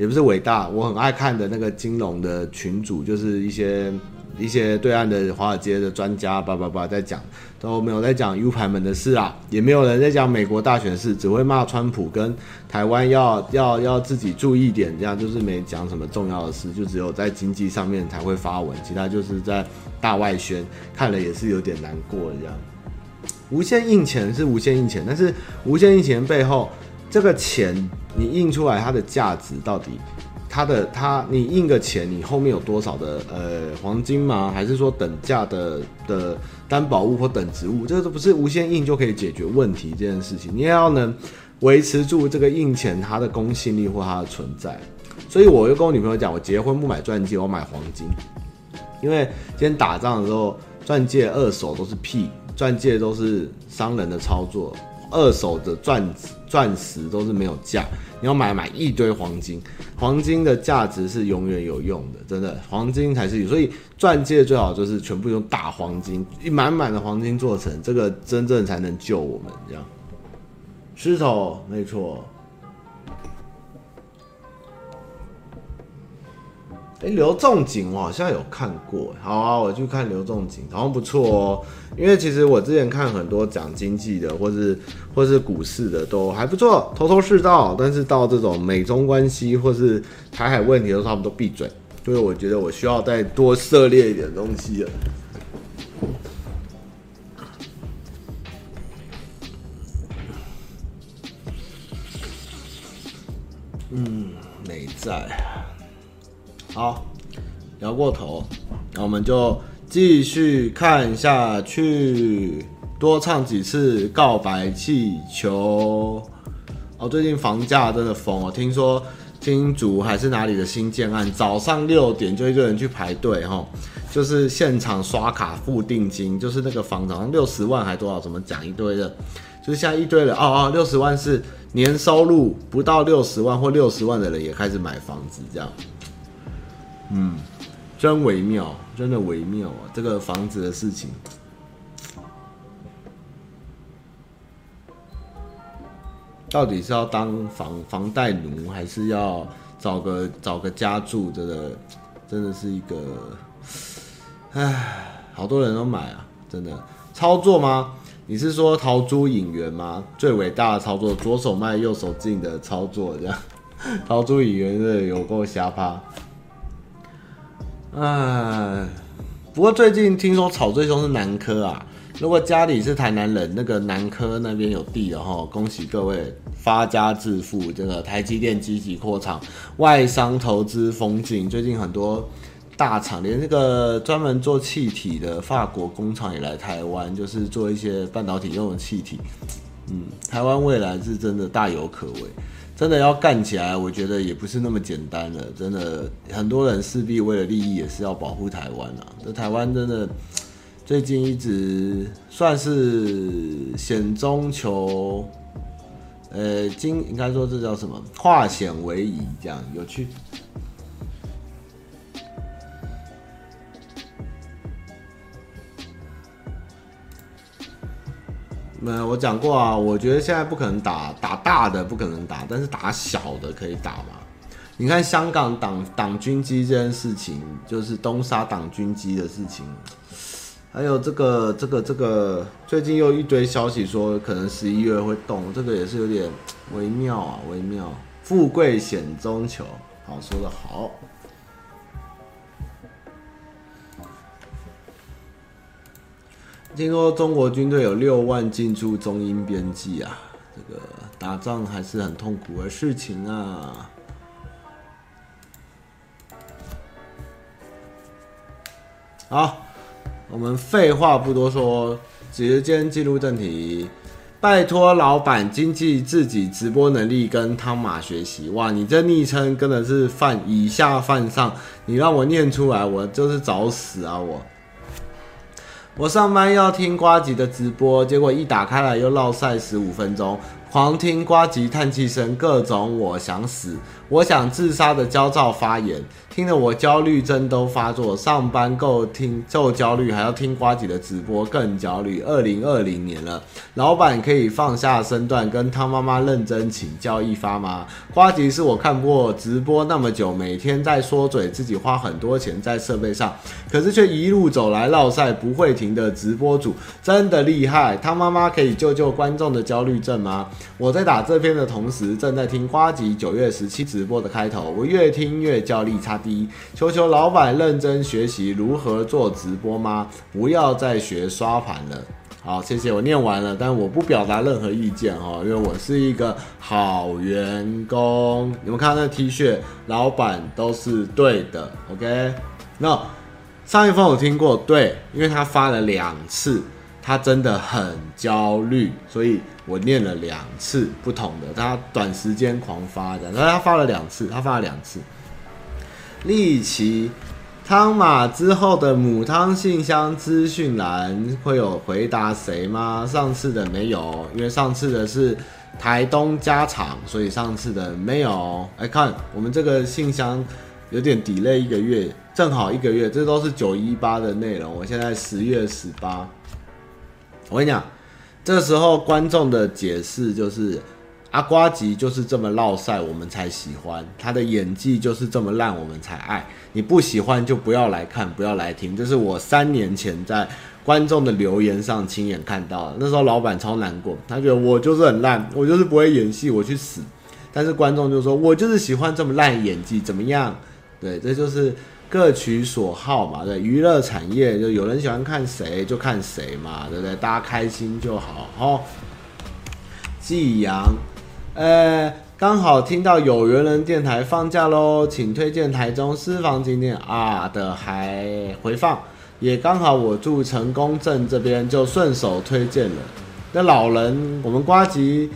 也不是伟大，我很爱看的那个金融的群组，就是一些一些对岸的华尔街的专家，叭叭叭在讲，都没有在讲 U 盘们的事啊，也没有人在讲美国大选事，只会骂川普跟台湾要要要自己注意点，这样就是没讲什么重要的事，就只有在经济上面才会发文，其他就是在大外宣，看了也是有点难过这样。无限印钱是无限印钱，但是无限印钱背后。这个钱你印出来，它的价值到底，它的它你印个钱，你后面有多少的呃黄金吗？还是说等价的的担保物或等值物？这个都不是无限印就可以解决问题这件事情。你也要能维持住这个印钱它的公信力或它的存在。所以我就跟我女朋友讲，我结婚不买钻戒，我买黄金，因为今天打仗的时候，钻戒二手都是屁，钻戒都是商人的操作。二手的钻子钻石都是没有价，你要买买一堆黄金，黄金的价值是永远有用的，真的，黄金才是，所以钻戒最好就是全部用大黄金，一满满的黄金做成，这个真正才能救我们这样。石头，没错。哎，刘仲景我好像有看过，好啊，我去看刘仲景，好像不错哦。因为其实我之前看很多讲经济的，或是或是股市的，都还不错，头头是道。但是到这种美中关系或是台海问题的时候，他们都闭嘴。所以我觉得我需要再多涉猎一点东西了。嗯，美在。好，聊过头，那我们就继续看下去，多唱几次《告白气球》。哦，最近房价真的疯哦，听说新竹还是哪里的新建案，早上六点就一个人去排队哈，就是现场刷卡付定金，就是那个房子好像六十万还多少，怎么讲一堆的，就是现在一堆人哦哦，六十万是年收入不到六十万或六十万的人也开始买房子这样。嗯，真微妙，真的微妙啊！这个房子的事情，到底是要当房房贷奴，还是要找个找个家住？这个真的是一个，唉，好多人都买啊！真的操作吗？你是说陶朱隐园吗？最伟大的操作，左手卖右手进的操作，这样陶朱隐园的有够瞎趴。哎，不过最近听说炒最凶是南科啊！如果家里是台南人，那个南科那边有地的齁，恭喜各位发家致富。这个台积电积极扩厂，外商投资风景。最近很多大厂，连那个专门做气体的法国工厂也来台湾，就是做一些半导体用的气体。嗯，台湾未来是真的大有可为。真的要干起来，我觉得也不是那么简单了。真的，很多人势必为了利益，也是要保护台湾啊。这台湾真的最近一直算是险中求，呃，今应该说这叫什么？化险为夷，这样有趣。那我讲过啊，我觉得现在不可能打打大的，不可能打，但是打小的可以打嘛。你看香港挡挡军机这件事情，就是东沙挡军机的事情，还有这个这个这个，最近又一堆消息说可能十一月会动，这个也是有点微妙啊，微妙。富贵险中求，好说得好。听说中国军队有六万进驻中英边境啊，这个打仗还是很痛苦的事情啊。好，我们废话不多说，直接进入正题。拜托老板经济自己直播能力跟汤马学习。哇，你这昵称真的是犯以下犯上，你让我念出来，我就是找死啊！我我上班要听瓜吉的直播，结果一打开来又落赛十五分钟。狂听瓜吉叹气声，各种我想死、我想自杀的焦躁发言，听得我焦虑症都发作。上班够听够焦虑，还要听瓜吉的直播更焦虑。二零二零年了，老板可以放下身段跟汤妈妈认真请教一发吗？瓜吉是我看过直播那么久，每天在说嘴，自己花很多钱在设备上，可是却一路走来绕赛不会停的直播主，真的厉害。汤妈妈可以救救观众的焦虑症吗？我在打这篇的同时，正在听瓜吉九月十七直播的开头，我越听越焦虑，差低，求求老板认真学习如何做直播吗？不要再学刷盘了。好，谢谢，我念完了，但我不表达任何意见哦，因为我是一个好员工。你们看那 T 恤，老板都是对的，OK？那上一封我听过，对，因为他发了两次。他真的很焦虑，所以我念了两次不同的。他短时间狂发的，他他发了两次，他发了两次。利奇汤马之后的母汤信箱资讯栏会有回答谁吗？上次的没有，因为上次的是台东家常，所以上次的没有。来看我们这个信箱有点 delay 一个月，正好一个月，这都是九一八的内容。我现在十月十八。我跟你讲，这时候观众的解释就是，阿瓜吉就是这么烙赛，我们才喜欢他的演技就是这么烂，我们才爱。你不喜欢就不要来看，不要来听。这是我三年前在观众的留言上亲眼看到的。那时候老板超难过，他觉得我就是很烂，我就是不会演戏，我去死。但是观众就说，我就是喜欢这么烂演技，怎么样？对，这就是。各取所好嘛，对，娱乐产业就有人喜欢看谁就看谁嘛，对不对？大家开心就好。哦，季阳，呃，刚好听到有缘人电台放假喽，请推荐台中私房景点啊的还回放，也刚好我住成功镇这边，就顺手推荐了。那老人，我们瓜吉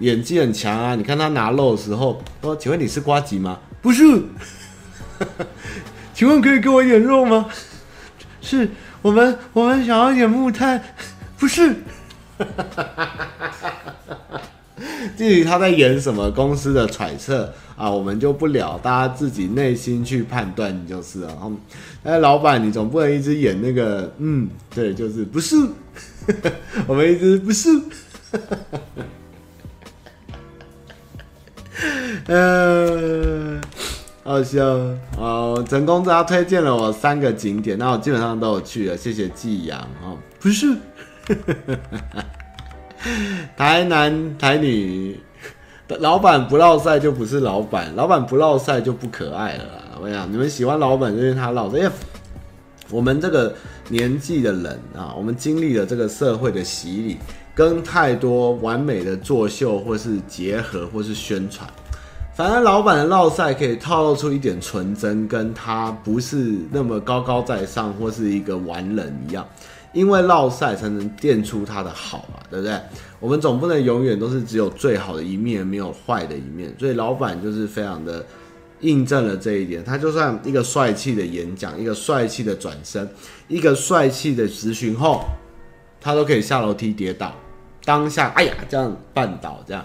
演技很强啊，你看他拿肉的时候，说，请问你是瓜吉吗？不是。请问可以给我演肉吗？是我们，我们想要演木炭，不是。至于他在演什么公司的揣测啊，我们就不聊，大家自己内心去判断就是了。哎，老板，你总不能一直演那个，嗯，对，就是不是。我们一直不是。嗯。好笑哦！成功，他推荐了我三个景点，那我基本上都有去了。谢谢季阳哦，不是，台男台女老板不落赛就不是老板，老板不落赛就不可爱了。我想你们喜欢老板，就因为他烙赛。因为我们这个年纪的人啊，我们经历了这个社会的洗礼，跟太多完美的作秀，或是结合，或是宣传。反正老板的落赛可以透露出一点纯真，跟他不是那么高高在上或是一个完人一样，因为烙赛才能垫出他的好嘛，对不对？我们总不能永远都是只有最好的一面，没有坏的一面。所以老板就是非常的印证了这一点。他就算一个帅气的演讲，一个帅气的转身，一个帅气的质询后，他都可以下楼梯跌倒，当下哎呀这样绊倒这样。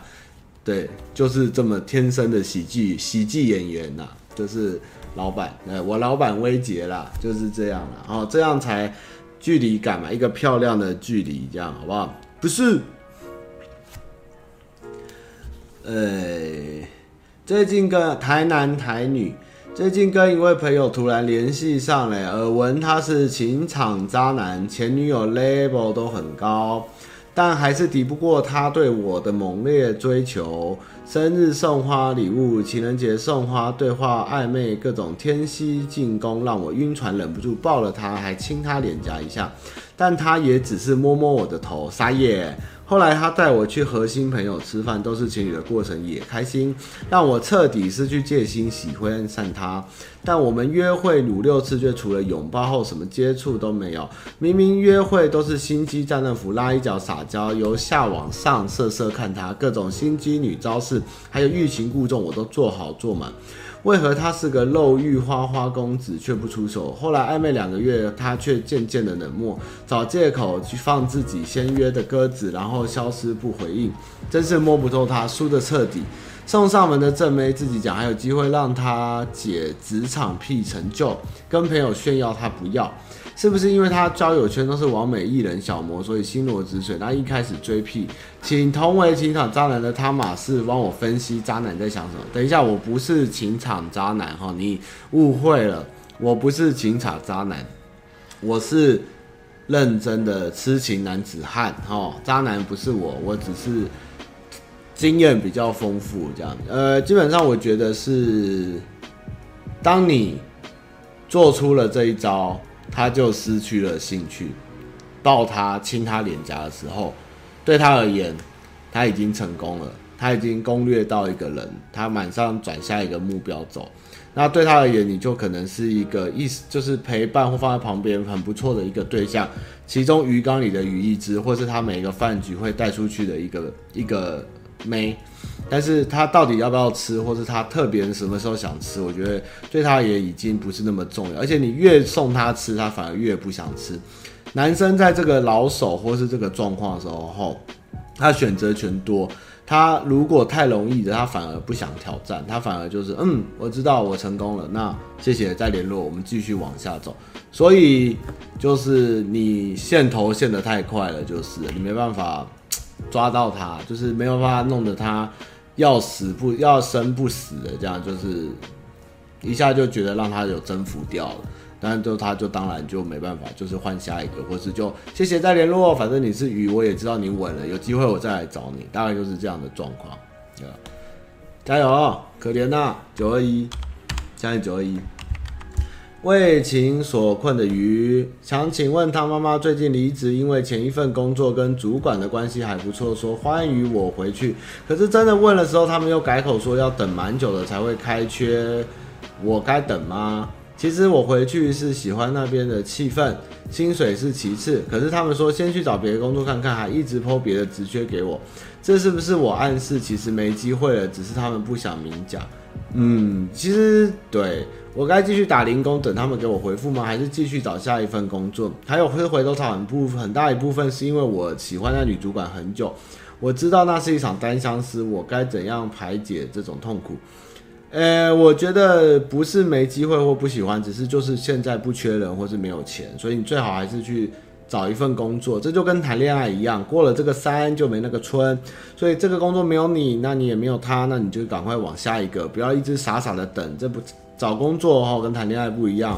对，就是这么天生的喜剧喜剧演员呐、就是老板，呃，我老板威杰啦，就是这样啦，哦，这样才距离感嘛，一个漂亮的距离，这样好不好？不是，呃，最近跟台男台女，最近跟一位朋友突然联系上了，耳闻他是情场渣男，前女友 level 都很高，但还是抵不过他对我的猛烈追求。生日送花礼物，情人节送花，对话暧昧，各种天蝎进攻，让我晕船，忍不住抱了他，还亲他脸颊一下，但他也只是摸摸我的头，撒野。后来他带我去和新朋友吃饭，都是情侣的过程，也开心，让我彻底失去戒心，喜欢上他。但我们约会五六次，却除了拥抱后什么接触都没有。明明约会都是心机战斗服，拉一脚撒娇，由下往上色色看他，各种心机女招式，还有欲擒故纵，我都做好做满。为何他是个肉欲花花公子却不出手？后来暧昧两个月，他却渐渐的冷漠，找借口去放自己先约的鸽子，然后消失不回应，真是摸不透他，输得彻底。送上门的正妹自己讲还有机会让他解职场屁成就，跟朋友炫耀他不要。是不是因为他交友圈都是完美艺人小模，所以心如止水？那一开始追屁，请同为情场渣男的汤马士帮我分析渣男在想什么。等一下，我不是情场渣男哈，你误会了，我不是情场渣男，我是认真的痴情男子汉哈。渣男不是我，我只是经验比较丰富这样。呃，基本上我觉得是，当你做出了这一招。他就失去了兴趣，抱他亲他脸颊的时候，对他而言，他已经成功了，他已经攻略到一个人，他马上转下一个目标走。那对他而言，你就可能是一个意思，就是陪伴或放在旁边很不错的一个对象，其中鱼缸里的鱼一只，或是他每一个饭局会带出去的一个一个没。但是他到底要不要吃，或是他特别什么时候想吃，我觉得对他也已经不是那么重要。而且你越送他吃，他反而越不想吃。男生在这个老手或是这个状况的时候，他选择权多。他如果太容易的，他反而不想挑战，他反而就是嗯，我知道我成功了，那谢谢再联络，我们继续往下走。所以就是你线头线得太快了，就是你没办法抓到他，就是没有办法弄得他。要死不要生不死的，这样就是一下就觉得让他有征服掉了，但是就他就当然就没办法，就是换下一个，或是就谢谢再联络，反正你是鱼，我也知道你稳了，有机会我再来找你，大概就是这样的状况，加油，可怜呐，九二一，加油九二一。为情所困的鱼，想请问他妈妈最近离职，因为前一份工作跟主管的关系还不错，说欢迎我回去。可是真的问的时候，他们又改口说要等蛮久的才会开缺，我该等吗？其实我回去是喜欢那边的气氛，薪水是其次。可是他们说先去找别的工作看看，还一直抛别的职缺给我，这是不是我暗示其实没机会了？只是他们不想明讲。嗯，其实对。我该继续打零工等他们给我回复吗？还是继续找下一份工作？还有会回头草很部很大一部分是因为我喜欢那女主管很久，我知道那是一场单相思，我该怎样排解这种痛苦？呃，我觉得不是没机会或不喜欢，只是就是现在不缺人或是没有钱，所以你最好还是去找一份工作。这就跟谈恋爱一样，过了这个山就没那个村，所以这个工作没有你，那你也没有他，那你就赶快往下一个，不要一直傻傻的等，这不。找工作哈，跟谈恋爱不一样，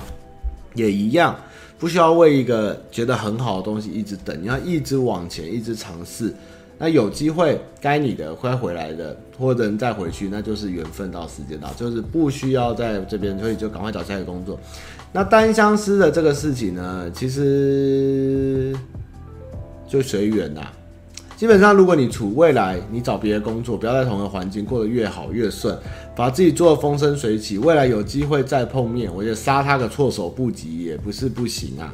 也一样，不需要为一个觉得很好的东西一直等，你要一直往前，一直尝试。那有机会该你的会回来的，或者再回去，那就是缘分到时间到，就是不需要在这边，所以就赶快找下一个工作。那单相思的这个事情呢，其实就随缘啦。基本上，如果你处未来，你找别的工作，不要在同一个环境，过得越好越顺，把自己做得风生水起，未来有机会再碰面，我觉得杀他个措手不及也不是不行啊。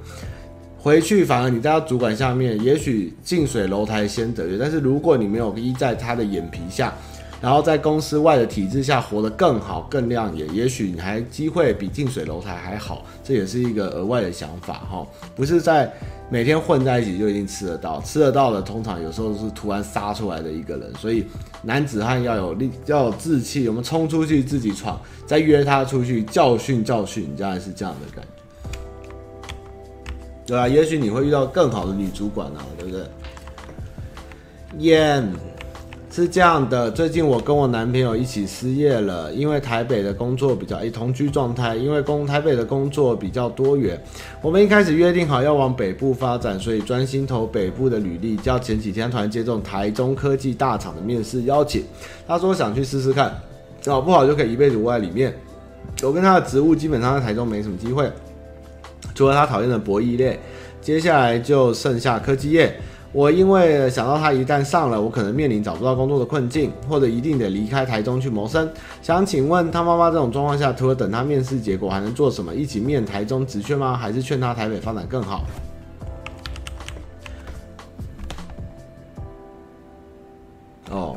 回去反而你在他主管下面，也许近水楼台先得月，但是如果你没有依在他的眼皮下。然后在公司外的体制下活得更好、更亮眼，也许你还机会比近水楼台还好，这也是一个额外的想法哈。不是在每天混在一起就一定吃得到，吃得到的通常有时候是突然杀出来的一个人。所以男子汉要有力，要有志气，我们冲出去自己闯，再约他出去教训教训，你将来是这样的感觉，对啊，也许你会遇到更好的女主管啊，对不对？燕。是这样的，最近我跟我男朋友一起失业了，因为台北的工作比较诶同居状态，因为工台北的工作比较多元，我们一开始约定好要往北部发展，所以专心投北部的履历。叫前几天突然接种台中科技大厂的面试邀请，他说想去试试看，搞不好就可以一辈子窝在里面。我跟他的职务基本上在台中没什么机会，除了他讨厌的博弈类，接下来就剩下科技业。我因为想到他一旦上了，我可能面临找不到工作的困境，或者一定得离开台中去谋生。想请问他妈妈这种状况下，除了等他面试结果，还能做什么？一起面台中职缺吗？还是劝他台北发展更好？哦，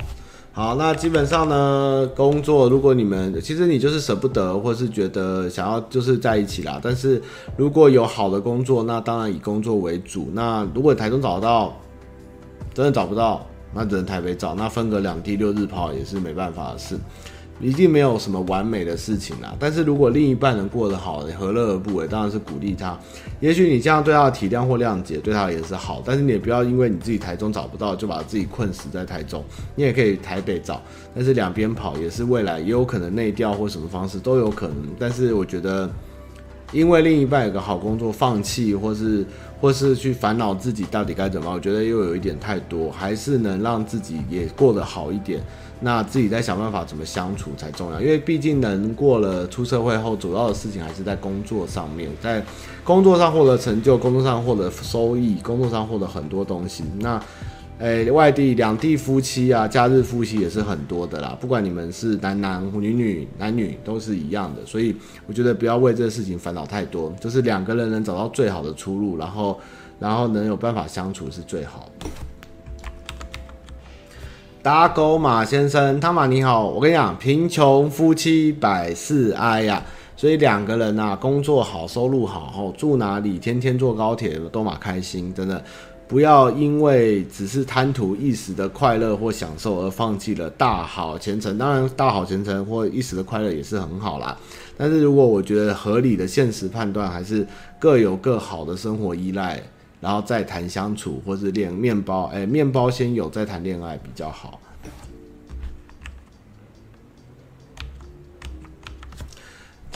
好，那基本上呢，工作如果你们其实你就是舍不得，或是觉得想要就是在一起啦。但是如果有好的工作，那当然以工作为主。那如果台中找到。真的找不到，那只能台北找。那分隔两地六日跑也是没办法的事，一定没有什么完美的事情啦。但是如果另一半能过得好，何乐而不为？当然是鼓励他。也许你这样对他的体谅或谅解，对他也是好。但是你也不要因为你自己台中找不到，就把自己困死在台中。你也可以台北找，但是两边跑也是未来也有可能内调或什么方式都有可能。但是我觉得，因为另一半有个好工作，放弃或是。或是去烦恼自己到底该怎么，我觉得又有一点太多，还是能让自己也过得好一点。那自己再想办法怎么相处才重要，因为毕竟能过了出社会后，主要的事情还是在工作上面，在工作上获得成就，工作上获得收益，工作上获得很多东西。那。哎、外地两地夫妻啊，假日夫妻也是很多的啦。不管你们是男男、女女、男女都是一样的，所以我觉得不要为这个事情烦恼太多，就是两个人能找到最好的出路，然后，然后能有办法相处是最好的。打狗马先生，汤马你好，我跟你讲，贫穷夫妻百事哀呀，所以两个人啊，工作好，收入好，后住哪里，天天坐高铁都蛮开心，真的。不要因为只是贪图一时的快乐或享受而放弃了大好前程。当然，大好前程或一时的快乐也是很好啦。但是如果我觉得合理的现实判断，还是各有各好的生活依赖，然后再谈相处，或是练面包，哎，面包先有，再谈恋爱比较好。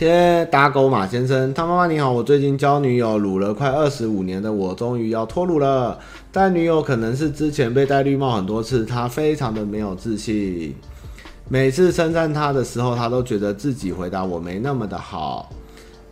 天打狗马先生，汤妈妈你好，我最近教女友撸了快二十五年的我，终于要脱乳了。但女友可能是之前被戴绿帽很多次，她非常的没有自信。每次称赞她的时候，她都觉得自己回答我没那么的好。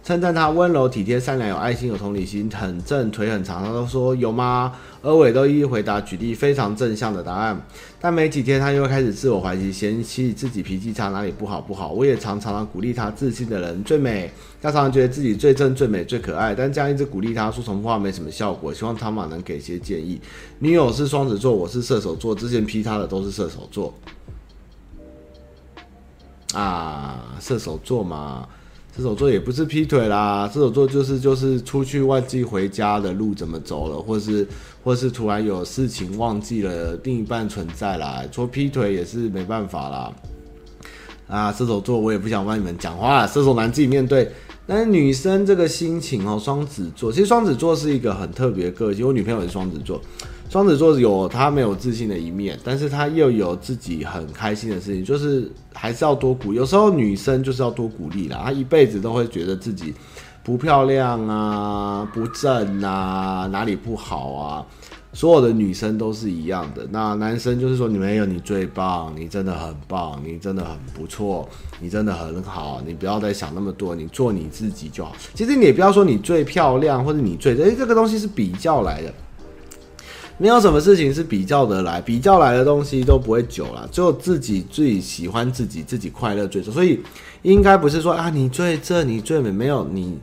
称赞他温柔体贴、善良、有爱心、有同理心、很正、腿很长，他都说有吗？而伟都一一回答，举例非常正向的答案，但没几天，他又开始自我怀疑，嫌弃自己脾气差，哪里不好不好。我也常常鼓励他，自信的人最美。他常常觉得自己最正、最美、最可爱，但这样一直鼓励他说重复话没什么效果。希望汤玛能给些建议。女友是双子座，我是射手座，之前批他的都是射手座。啊，射手座嘛。射手座也不是劈腿啦，射手座就是就是出去忘记回家的路怎么走了，或是或是突然有事情忘记了另一半存在啦，说劈腿也是没办法啦。啊，射手座我也不想帮你们讲话，射手男自己面对。但是女生这个心情哦，双子座其实双子座是一个很特别个性，我女朋友也是双子座。双子座有他没有自信的一面，但是他又有自己很开心的事情，就是还是要多鼓。有时候女生就是要多鼓励啦，她一辈子都会觉得自己不漂亮啊、不正啊、哪里不好啊。所有的女生都是一样的。那男生就是说，你没有你最棒，你真的很棒，你真的很不错，你真的很好。你不要再想那么多，你做你自己就好。其实你也不要说你最漂亮或者你最，诶，这个东西是比较来的。没有什么事情是比较得来，比较来的东西都不会久了。只有自己最喜欢自己，自己快乐最重。所以应该不是说啊，你最这，你最美，没有你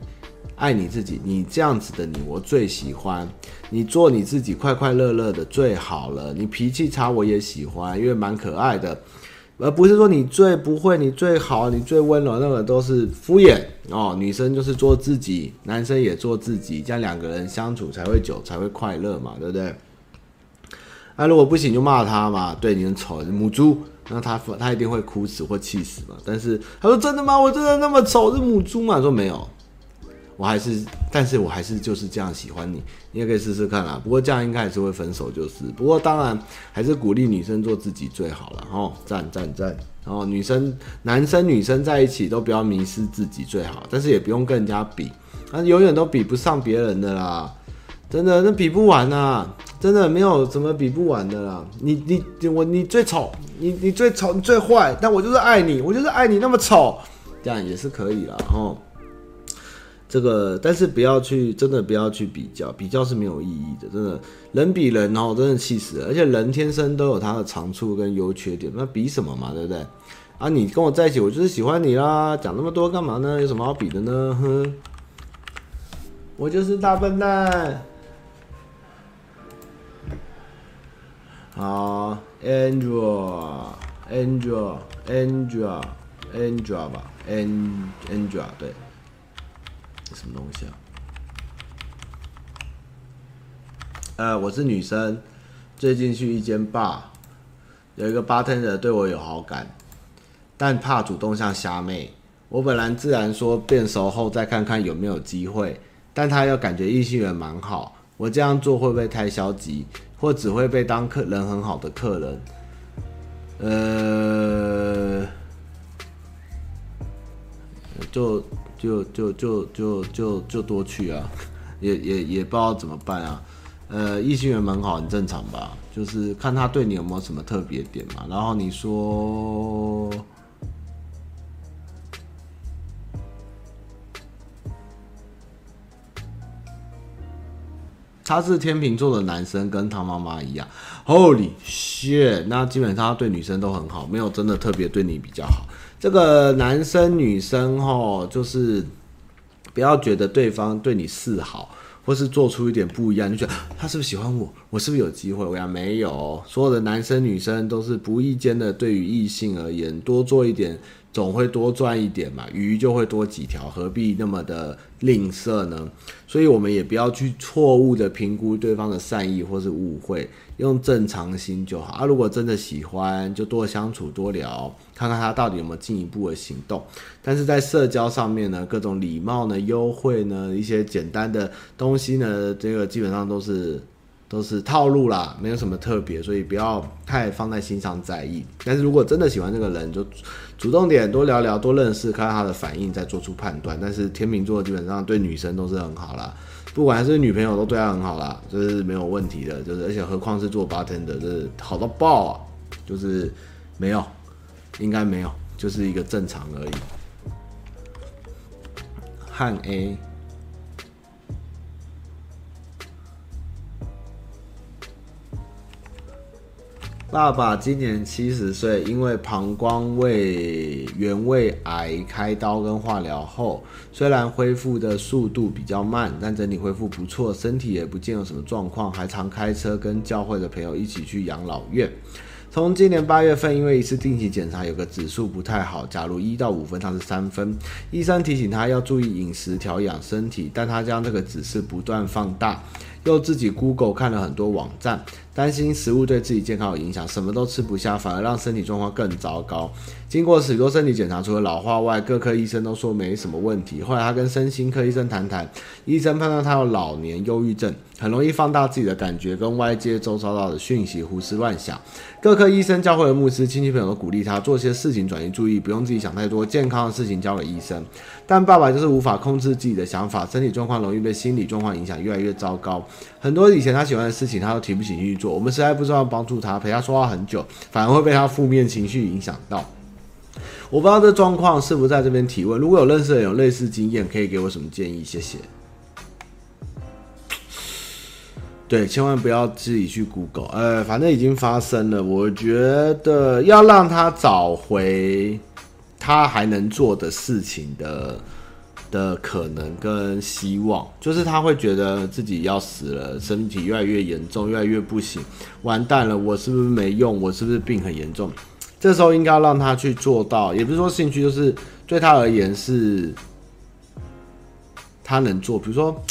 爱你自己，你这样子的你我最喜欢。你做你自己，快快乐乐的最好了。你脾气差我也喜欢，因为蛮可爱的，而不是说你最不会，你最好，你最温柔，那个都是敷衍哦。女生就是做自己，男生也做自己，这样两个人相处才会久，才会快乐嘛，对不对？那、如果不行就骂他嘛，对你很丑，母猪，那他他一定会哭死或气死嘛。但是他说真的吗？我真的那么丑是母猪嘛？说没有，我还是，但是我还是就是这样喜欢你，你也可以试试看啦。不过这样应该还是会分手，就是。不过当然还是鼓励女生做自己最好了，哦，赞赞赞。然后女生、男生、女生在一起都不要迷失自己最好，但是也不用跟人家比，啊，永远都比不上别人的啦，真的那比不完呐，真的没有什么比不完的啦。你你我你最丑，你你最丑，你最坏，但我就是爱你，我就是爱你那么丑，这样也是可以啦，哦。这个，但是不要去，真的不要去比较，比较是没有意义的，真的，人比人哦，真的气死了。而且人天生都有他的长处跟优缺点，那比什么嘛，对不对？啊，你跟我在一起，我就是喜欢你啦，讲那么多干嘛呢？有什么好比的呢？哼，我就是大笨蛋。好，Angela，Angela，Angela，Angela 吧，Angela 对。什么东西啊？呃，我是女生，最近去一间 bar，有一个 bartender 对我有好感，但怕主动向虾妹。我本来自然说变熟后再看看有没有机会，但他又感觉异性缘蛮好。我这样做会不会太消极，或只会被当客人很好的客人？呃，就。就就就就就就多去啊，也也也不知道怎么办啊。呃，异性缘蛮好，很正常吧？就是看他对你有没有什么特别点嘛。然后你说他是天秤座的男生，跟他妈妈一样。Holy shit！那基本上他对女生都很好，没有真的特别对你比较好。这个男生女生齁，就是不要觉得对方对你示好，或是做出一点不一样，就觉得他是不是喜欢我？我是不是有机会？我讲没有，所有的男生女生都是不意间的。对于异性而言，多做一点。总会多赚一点嘛，鱼就会多几条，何必那么的吝啬呢？所以，我们也不要去错误的评估对方的善意或是误会，用正常心就好啊。如果真的喜欢，就多相处多聊，看看他到底有没有进一步的行动。但是在社交上面呢，各种礼貌呢、优惠呢、一些简单的东西呢，这个基本上都是。都是套路啦，没有什么特别，所以不要太放在心上在意。但是如果真的喜欢这个人，就主动点，多聊聊，多认识，看看他的反应，再做出判断。但是天秤座基本上对女生都是很好啦，不管是女朋友都对他很好啦，这是没有问题的。就是而且何况是做 bartender，就是好到爆啊！就是没有，应该没有，就是一个正常而已。汉 A。爸爸今年七十岁，因为膀胱胃原位癌开刀跟化疗后，虽然恢复的速度比较慢，但整体恢复不错，身体也不见有什么状况，还常开车跟教会的朋友一起去养老院。从今年八月份，因为一次定期检查有个指数不太好，假如一到五分，他是三分，医生提醒他要注意饮食调养身体，但他将这个指示不断放大。又自己 Google 看了很多网站，担心食物对自己健康有影响，什么都吃不下，反而让身体状况更糟糕。经过许多身体检查，除了老化外，各科医生都说没什么问题。后来他跟身心科医生谈谈，医生判断他有老年忧郁症，很容易放大自己的感觉，跟外界周遭到的讯息胡思乱想。各科医生、教会的牧师、亲戚朋友都鼓励他做些事情转移注意，不用自己想太多，健康的事情交给医生。但爸爸就是无法控制自己的想法，身体状况容易被心理状况影响，越来越糟糕。很多以前他喜欢的事情，他都提不起劲去做。我们实在不知道帮助他，陪他说话很久，反而会被他负面情绪影响到。我不知道这状况是不是在这边提问。如果有认识的人有类似经验，可以给我什么建议？谢谢。对，千万不要自己去 Google，呃，反正已经发生了。我觉得要让他找回。他还能做的事情的的可能跟希望，就是他会觉得自己要死了，身体越来越严重，越来越不行，完蛋了，我是不是没用？我是不是病很严重？这时候应该要让他去做到，也不是说兴趣，就是对他而言是，他能做，比如说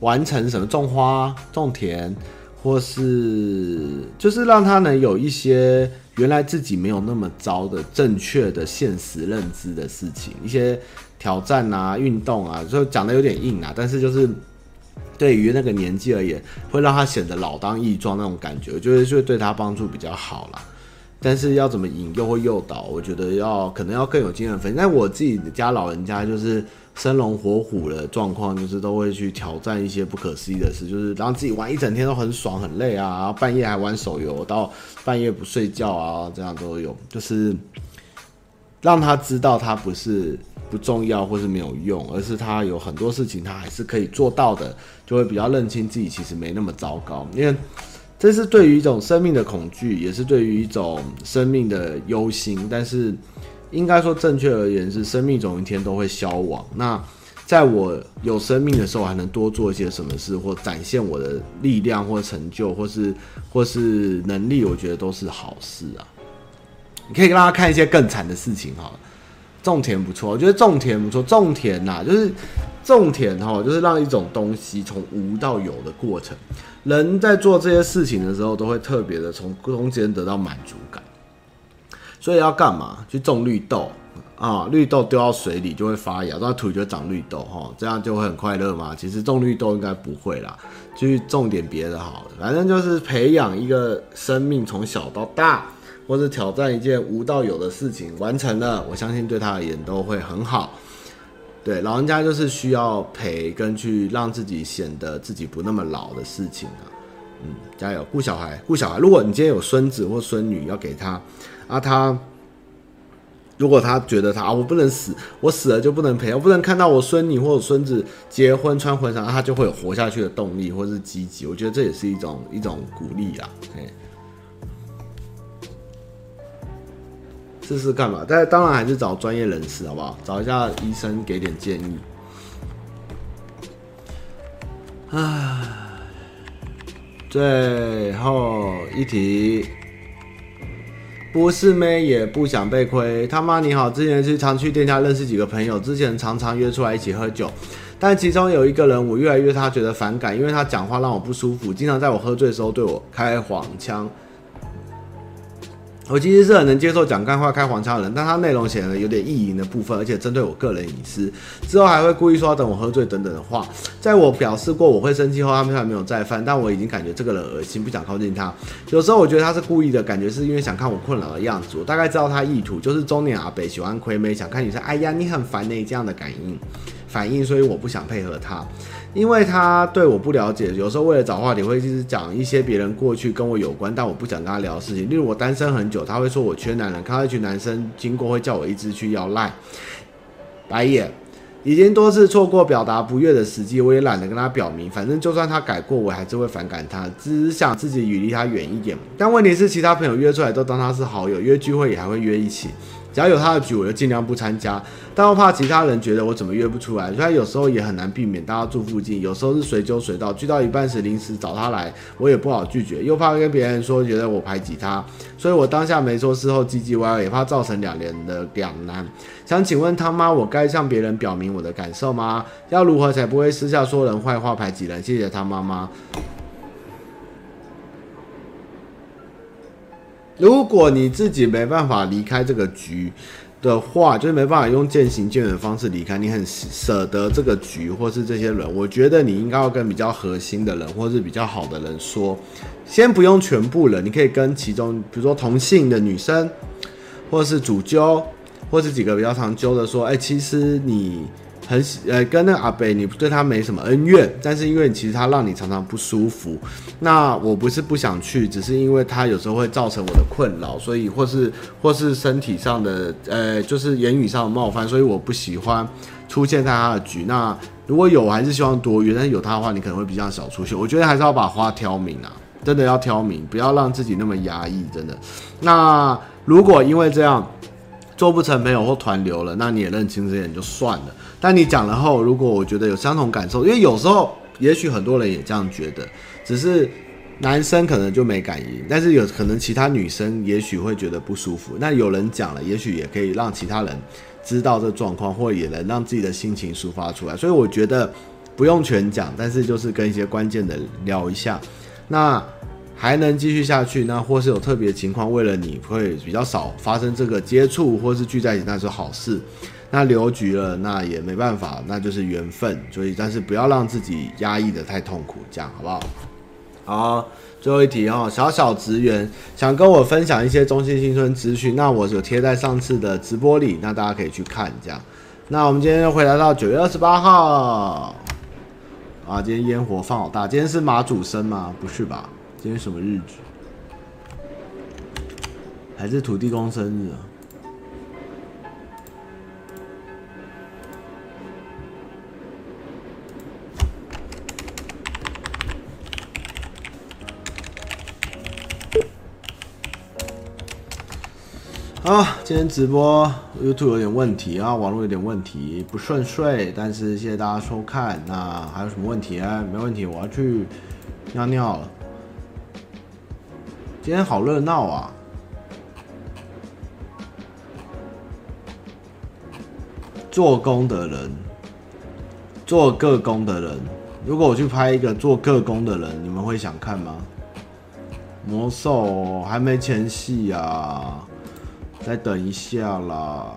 完成什么种花、种田，或是就是让他能有一些。原来自己没有那么糟的正确的现实认知的事情，一些挑战啊、运动啊，就讲的有点硬啊，但是就是对于那个年纪而言，会让他显得老当益壮那种感觉，就是就对他帮助比较好啦。但是要怎么引诱或诱导，我觉得要可能要更有经验分析。但我自己家老人家就是。生龙活虎的状况，就是都会去挑战一些不可思议的事，就是让自己玩一整天都很爽很累啊，然后半夜还玩手游到半夜不睡觉啊，这样都有，就是让他知道他不是不重要或是没有用，而是他有很多事情他还是可以做到的，就会比较认清自己其实没那么糟糕。因为这是对于一种生命的恐惧，也是对于一种生命的忧心，但是。应该说，正确而言是，生命总一天都会消亡。那在我有生命的时候，还能多做一些什么事，或展现我的力量，或成就，或是 或是能力，我觉得都是好事啊。你可以让他看一些更惨的事情哈。种田不错，我觉得种田不错。种田呐，就是种田哈，就是让一种东西从无到有的过程。人在做这些事情的时候，都会特别的从中间得到满足感。所以要干嘛？去种绿豆啊！绿豆丢到水里就会发芽，到土就长绿豆哈，这样就会很快乐吗？其实种绿豆应该不会啦，去种点别的好。反正就是培养一个生命，从小到大，或是挑战一件无到有的事情，完成了，我相信对他而言都会很好。对，老人家就是需要陪跟去让自己显得自己不那么老的事情啊。嗯，加油，顾小孩，顾小孩。如果你今天有孙子或孙女要给他。啊，他如果他觉得他啊，我不能死，我死了就不能陪，我不能看到我孙女或者孙子结婚穿婚纱，他就会有活下去的动力或是积极。我觉得这也是一种一种鼓励啊，试试看吧。但当然还是找专业人士好不好？找一下医生给点建议。唉，最后一题。不是妹，也不想被亏。他妈你好，之前是常去店家认识几个朋友，之前常常约出来一起喝酒，但其中有一个人，我越来越他觉得反感，因为他讲话让我不舒服，经常在我喝醉的时候对我开黄腔。我其实是很能接受讲干话、开黄腔的人，但他内容显得有点意淫的部分，而且针对我个人隐私，之后还会故意说要等我喝醉等等的话。在我表示过我会生气后，他们还没有再犯，但我已经感觉这个人恶心，不想靠近他。有时候我觉得他是故意的，感觉是因为想看我困扰的样子。我大概知道他意图，就是中年阿北喜欢亏妹，想看女生，哎呀你很烦呢这样的感应反应，所以我不想配合他。因为他对我不了解，有时候为了找话题会一直讲一些别人过去跟我有关，但我不想跟他聊的事情。例如我单身很久，他会说我缺男人，看到一群男生经过会叫我一直去要赖。白眼，已经多次错过表达不悦的时机，我也懒得跟他表明。反正就算他改过，我还是会反感他，只想自己远离他远一点。但问题是，其他朋友约出来都当他是好友，约聚会也还会约一起。只要有他的局，我就尽量不参加。但我怕其他人觉得我怎么约不出来，所以有时候也很难避免。大家住附近，有时候是随叫随到，聚到一半时临时找他来，我也不好拒绝，又怕跟别人说觉得我排挤他，所以我当下没说，事后唧唧歪歪，也怕造成两人的两难。想请问他妈，我该向别人表明我的感受吗？要如何才不会私下说人坏话、排挤人？谢谢他妈妈。如果你自己没办法离开这个局的话，就是没办法用渐行渐远的方式离开，你很舍得这个局或是这些人，我觉得你应该要跟比较核心的人或是比较好的人说，先不用全部人，你可以跟其中，比如说同性的女生，或是主揪，或是几个比较常揪的说，哎、其实你。很呃，跟那个阿北，你对他没什么恩怨，但是因为其实他让你常常不舒服，那我不是不想去，只是因为他有时候会造成我的困扰，所以或是或是身体上的呃，就是言语上的冒犯，所以我不喜欢出现在他的局。那如果有，还是希望多约，但是有他的话，你可能会比较少出现。我觉得还是要把花挑明啊，真的要挑明，不要让自己那么压抑，真的。那如果因为这样做不成朋友或团留了，那你也认清这点就算了。但你讲了后，如果我觉得有相同感受，因为有时候也许很多人也这样觉得，只是男生可能就没感应，但是有可能其他女生也许会觉得不舒服。那有人讲了，也许也可以让其他人知道这状况，或也能让自己的心情抒发出来。所以我觉得不用全讲，但是就是跟一些关键的聊一下。那还能继续下去，那或是有特别情况，为了你会比较少发生这个接触，或是聚在一起，那是好事。那留局了，那也没办法，那就是缘分。所以，但是不要让自己压抑得太痛苦，这样好不好？好，最后一题哦，小小职员想跟我分享一些中信新村资讯，那我有贴在上次的直播里，那大家可以去看这样。那我们今天又回来到九月二十八号啊，今天烟火放好大，今天是马祖生吗？不是吧？今天什么日子？还是土地公生日啊？啊，今天直播 YouTube 有点问题啊，网络有点问题，不顺遂。但是谢谢大家收看。那还有什么问题啊？没问题，我要去尿尿了。今天好热闹啊！做工的人，做个工的人，如果我去拍一个做个工的人，你们会想看吗？魔兽还没前戏啊！再等一下啦，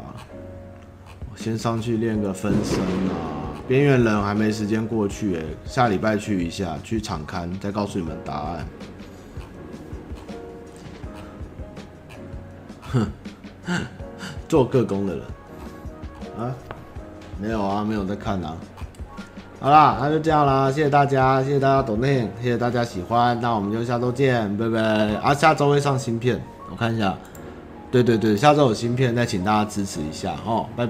我先上去练个分身啊！边缘人还没时间过去，下礼拜去一下，去场刊再告诉你们答案。做个工的人啊，没有啊，没有在看啊。好啦，那就这样啦，谢谢大家，谢谢大家懂内，谢谢大家喜欢，那我们就下周见，拜拜。啊，下周会上芯片，我看一下。对对对，下周有芯片，再请大家支持一下哦，拜拜。